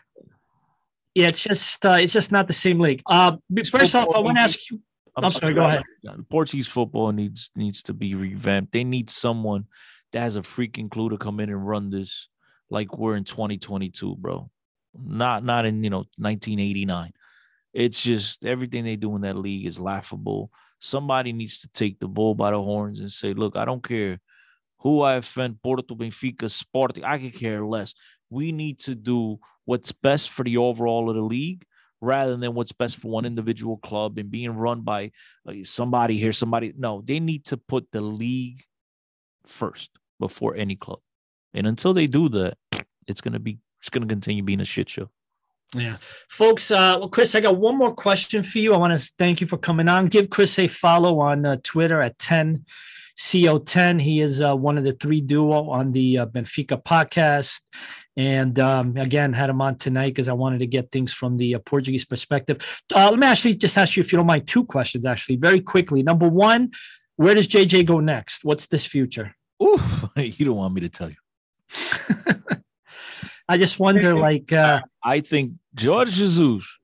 A: yeah, it's just uh, it's just not the same league. Uh, first off, I want to ask you. I'm, I'm sorry, sorry, go ahead.
B: Portuguese football needs needs to be revamped. They need someone that has a freaking clue to come in and run this like we're in 2022, bro. Not not in you know 1989. It's just everything they do in that league is laughable. Somebody needs to take the bull by the horns and say, look, I don't care who I offend, Porto, Benfica, Sporting, I could care less. we need to do what's best for the overall of the league rather than what's best for one individual club and being run by somebody here, somebody. No, they need to put the league first before any club. And until they do that, it's gonna be it's gonna continue being a shit show.
A: Yeah. Folks, uh, well, Chris, I got one more question for you. I want to thank you for coming on. Give Chris a follow on uh, Twitter at 10 CO10. He is uh, one of the three duo on the uh, Benfica podcast. And um, again, had him on tonight because I wanted to get things from the uh, Portuguese perspective. Uh, let me actually just ask you, if you don't mind, two questions actually, very quickly. Number one, where does JJ go next? What's this future?
B: Ooh, [laughs] you don't want me to tell you. [laughs]
A: I just wonder, like, uh,
B: I think George Jesus.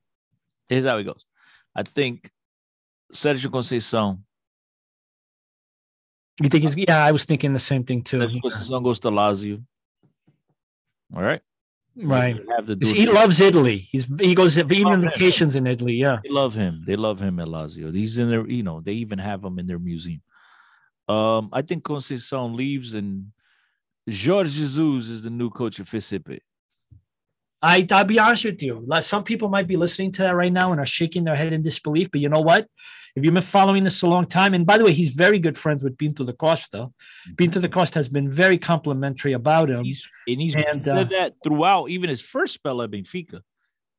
B: Here's how it goes. I think Sergio Conceição.
A: You think he's? Yeah, I was thinking the same thing too.
B: Sergio Conceição goes to Lazio. All right.
A: Right. He loves Italy. He's he goes even vacations in Italy. Yeah.
B: They love him. They love him at Lazio. He's in their, you know, they even have him in their museum. Um, I think Conceição leaves and Jorge Jesus is the new coach of Fisipe.
A: I, I'll be honest with you. Like some people might be listening to that right now and are shaking their head in disbelief. But you know what? If you've been following this a long time, and by the way, he's very good friends with Pinto da Costa. Mm-hmm. Pinto da Costa has been very complimentary about him.
B: He's, and he's and, said uh, that throughout, even his first spell at Benfica.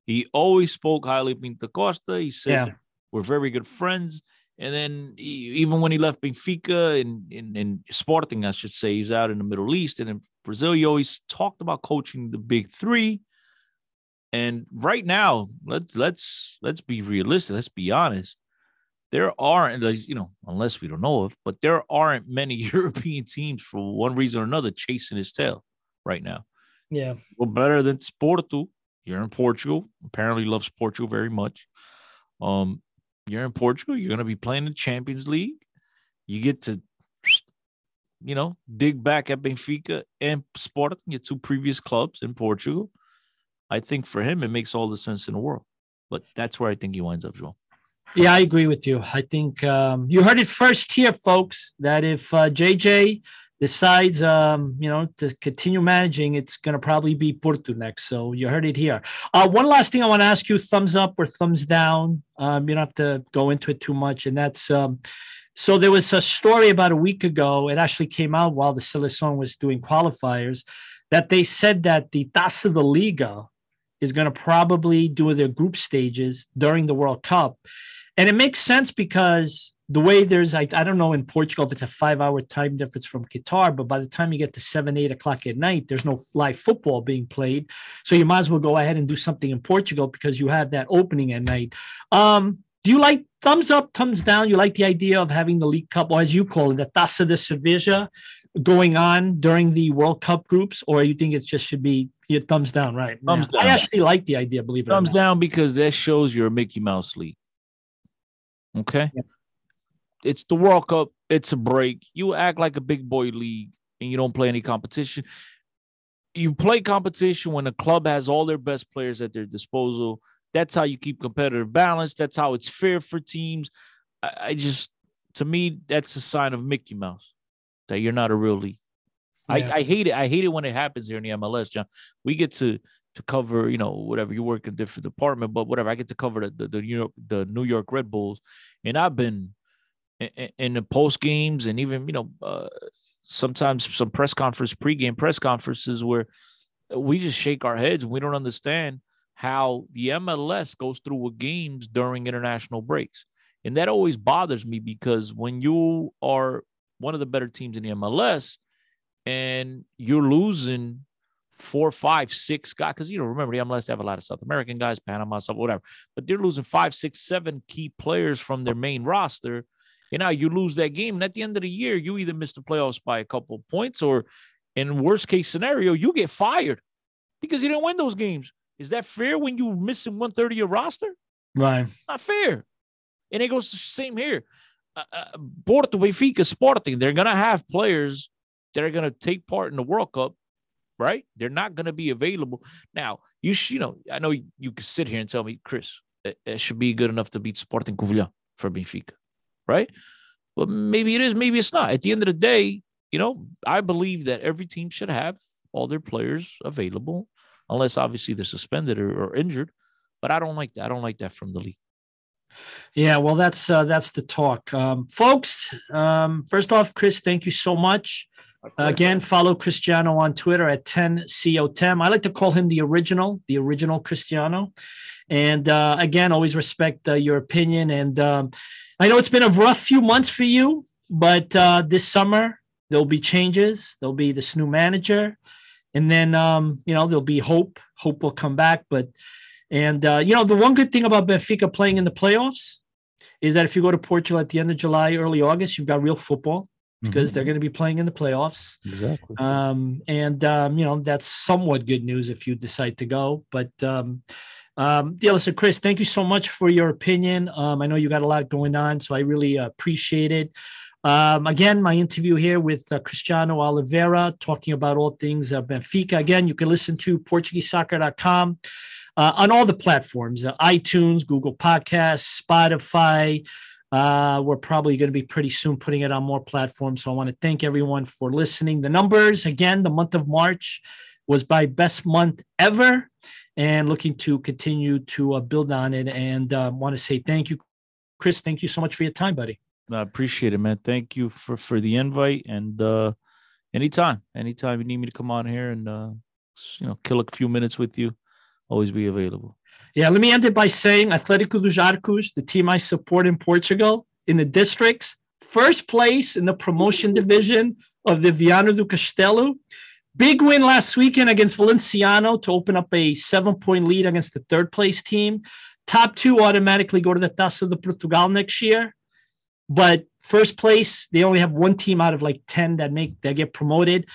B: He always spoke highly of Pinto da Costa. He says yeah. we're very good friends. And then he, even when he left Benfica and in, in, Sporting, I should say, he's out in the Middle East and in Brazil. He always talked about coaching the big three. And right now, let's let's let's be realistic. Let's be honest. There aren't, you know, unless we don't know of, but there aren't many [laughs] European teams for one reason or another chasing his tail right now.
A: Yeah.
B: Well, better than Porto. You're in Portugal. Apparently loves Portugal very much. Um, you're in Portugal. You're going to be playing the Champions League. You get to, you know, dig back at Benfica and Sporting, your two previous clubs in Portugal. I think for him, it makes all the sense in the world. But that's where I think he winds up, Joel.
A: Yeah, I agree with you. I think um, you heard it first here, folks, that if uh, JJ decides, um, you know, to continue managing, it's going to probably be Porto next. So you heard it here. Uh, one last thing I want to ask you: thumbs up or thumbs down? Um, you don't have to go into it too much, and that's. Um, so there was a story about a week ago. It actually came out while the Seleção was doing qualifiers that they said that the Taça da Liga is going to probably do their group stages during the World Cup. And it makes sense because the way there's, I, I don't know in Portugal if it's a five hour time difference from Qatar, but by the time you get to seven, eight o'clock at night, there's no live football being played. So you might as well go ahead and do something in Portugal because you have that opening at night. Um, do you like thumbs up, thumbs down? You like the idea of having the League Cup, or as you call it, the Taça de Cerveja, going on during the World Cup groups, or you think it just should be your thumbs down, right?
B: Thumbs
A: yeah.
B: down.
A: I actually like the idea, believe it
B: thumbs down because that shows you're a Mickey Mouse league. Okay. Yeah. It's the World Cup. It's a break. You act like a big boy league and you don't play any competition. You play competition when a club has all their best players at their disposal. That's how you keep competitive balance. That's how it's fair for teams. I, I just, to me, that's a sign of Mickey Mouse that you're not a real league. Yeah. I, I hate it. I hate it when it happens here in the MLS, John. We get to to cover, you know, whatever you work in different department, but whatever. I get to cover the, the, the New York the New York Red Bulls, and I've been in, in the post games and even you know uh, sometimes some press conference pregame press conferences where we just shake our heads and we don't understand how the MLS goes through with games during international breaks. And that always bothers me because when you are one of the better teams in the MLS and you're losing four, five, six guys, because you know, remember the MLS have a lot of South American guys, Panama, stuff, whatever, but they're losing five, six, seven key players from their main roster. And now you lose that game, and at the end of the year, you either miss the playoffs by a couple of points, or in worst case scenario, you get fired because you didn't win those games. Is that fair when you're missing one third of your roster?
A: Right.
B: Not fair. And it goes the same here. Uh, uh, Porto, Benfica, Sporting, they're going to have players that are going to take part in the World Cup, right? They're not going to be available. Now, you sh- you know, I know you, you could sit here and tell me, Chris, it, it should be good enough to beat Sporting Covilhã for Benfica, right? But maybe it is, maybe it's not. At the end of the day, you know, I believe that every team should have all their players available unless obviously they're suspended or, or injured. But I don't like that. I don't like that from the league.
A: Yeah, well, that's uh, that's the talk, um, folks. Um, first off, Chris, thank you so much. Again, follow Cristiano on Twitter at 10COTEM. I like to call him the original, the original Cristiano. And uh, again, always respect uh, your opinion. And um, I know it's been a rough few months for you, but uh, this summer there'll be changes. There'll be this new manager, and then um, you know there'll be hope. Hope will come back. But and uh, you know the one good thing about Benfica playing in the playoffs is that if you go to Portugal at the end of July, early August, you've got real football because mm-hmm. they're going to be playing in the playoffs.
B: Exactly.
A: Um, and um, you know that's somewhat good news if you decide to go. But um, um, yeah, listen, Chris, thank you so much for your opinion. Um, I know you got a lot going on, so I really uh, appreciate it. Um, again, my interview here with uh, Cristiano Oliveira, talking about all things uh, Benfica. Again, you can listen to PortugueseSoccer.com uh, on all the platforms uh, iTunes, Google Podcasts, Spotify. Uh, we're probably going to be pretty soon putting it on more platforms. So I want to thank everyone for listening. The numbers, again, the month of March was by best month ever and looking to continue to uh, build on it. And uh, want to say thank you, Chris. Thank you so much for your time, buddy.
B: I appreciate it, man. Thank you for for the invite. And uh, anytime, anytime you need me to come on here and uh, you know kill a few minutes with you, always be available.
A: Yeah, let me end it by saying Atlético dos Arcos, the team I support in Portugal, in the districts, first place in the promotion [laughs] division of the Viana do Castelo. Big win last weekend against Valenciano to open up a seven point lead against the third place team. Top two automatically go to the Taça de Portugal next year. But first place, they only have one team out of like 10 that make that get promoted.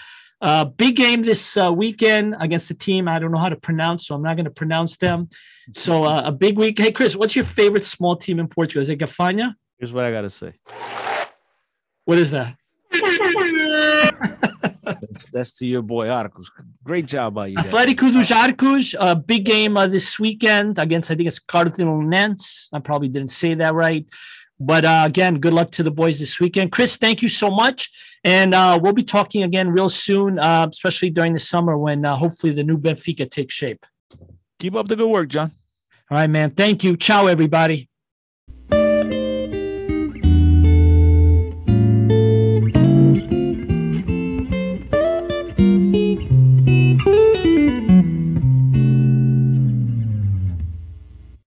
A: Uh, big game this uh, weekend against a team I don't know how to pronounce, so I'm not going to pronounce them. So uh, a big week. Hey, Chris, what's your favorite small team in Portugal? Is it Gafanha?
B: Here's what I got to say.
A: What is that?
B: that's, that's, to your boy Arcos. Great job by you.
A: Atlético dos Arcos, a big game uh, this weekend against I think it's Cardinals. I probably didn't say that right. But uh, again, good luck to the boys this weekend. Chris, thank you so much. And uh, we'll be talking again real soon, uh, especially during the summer when uh, hopefully the new Benfica takes shape.
B: Keep up the good work, John.
A: All right, man. Thank you. Ciao, everybody.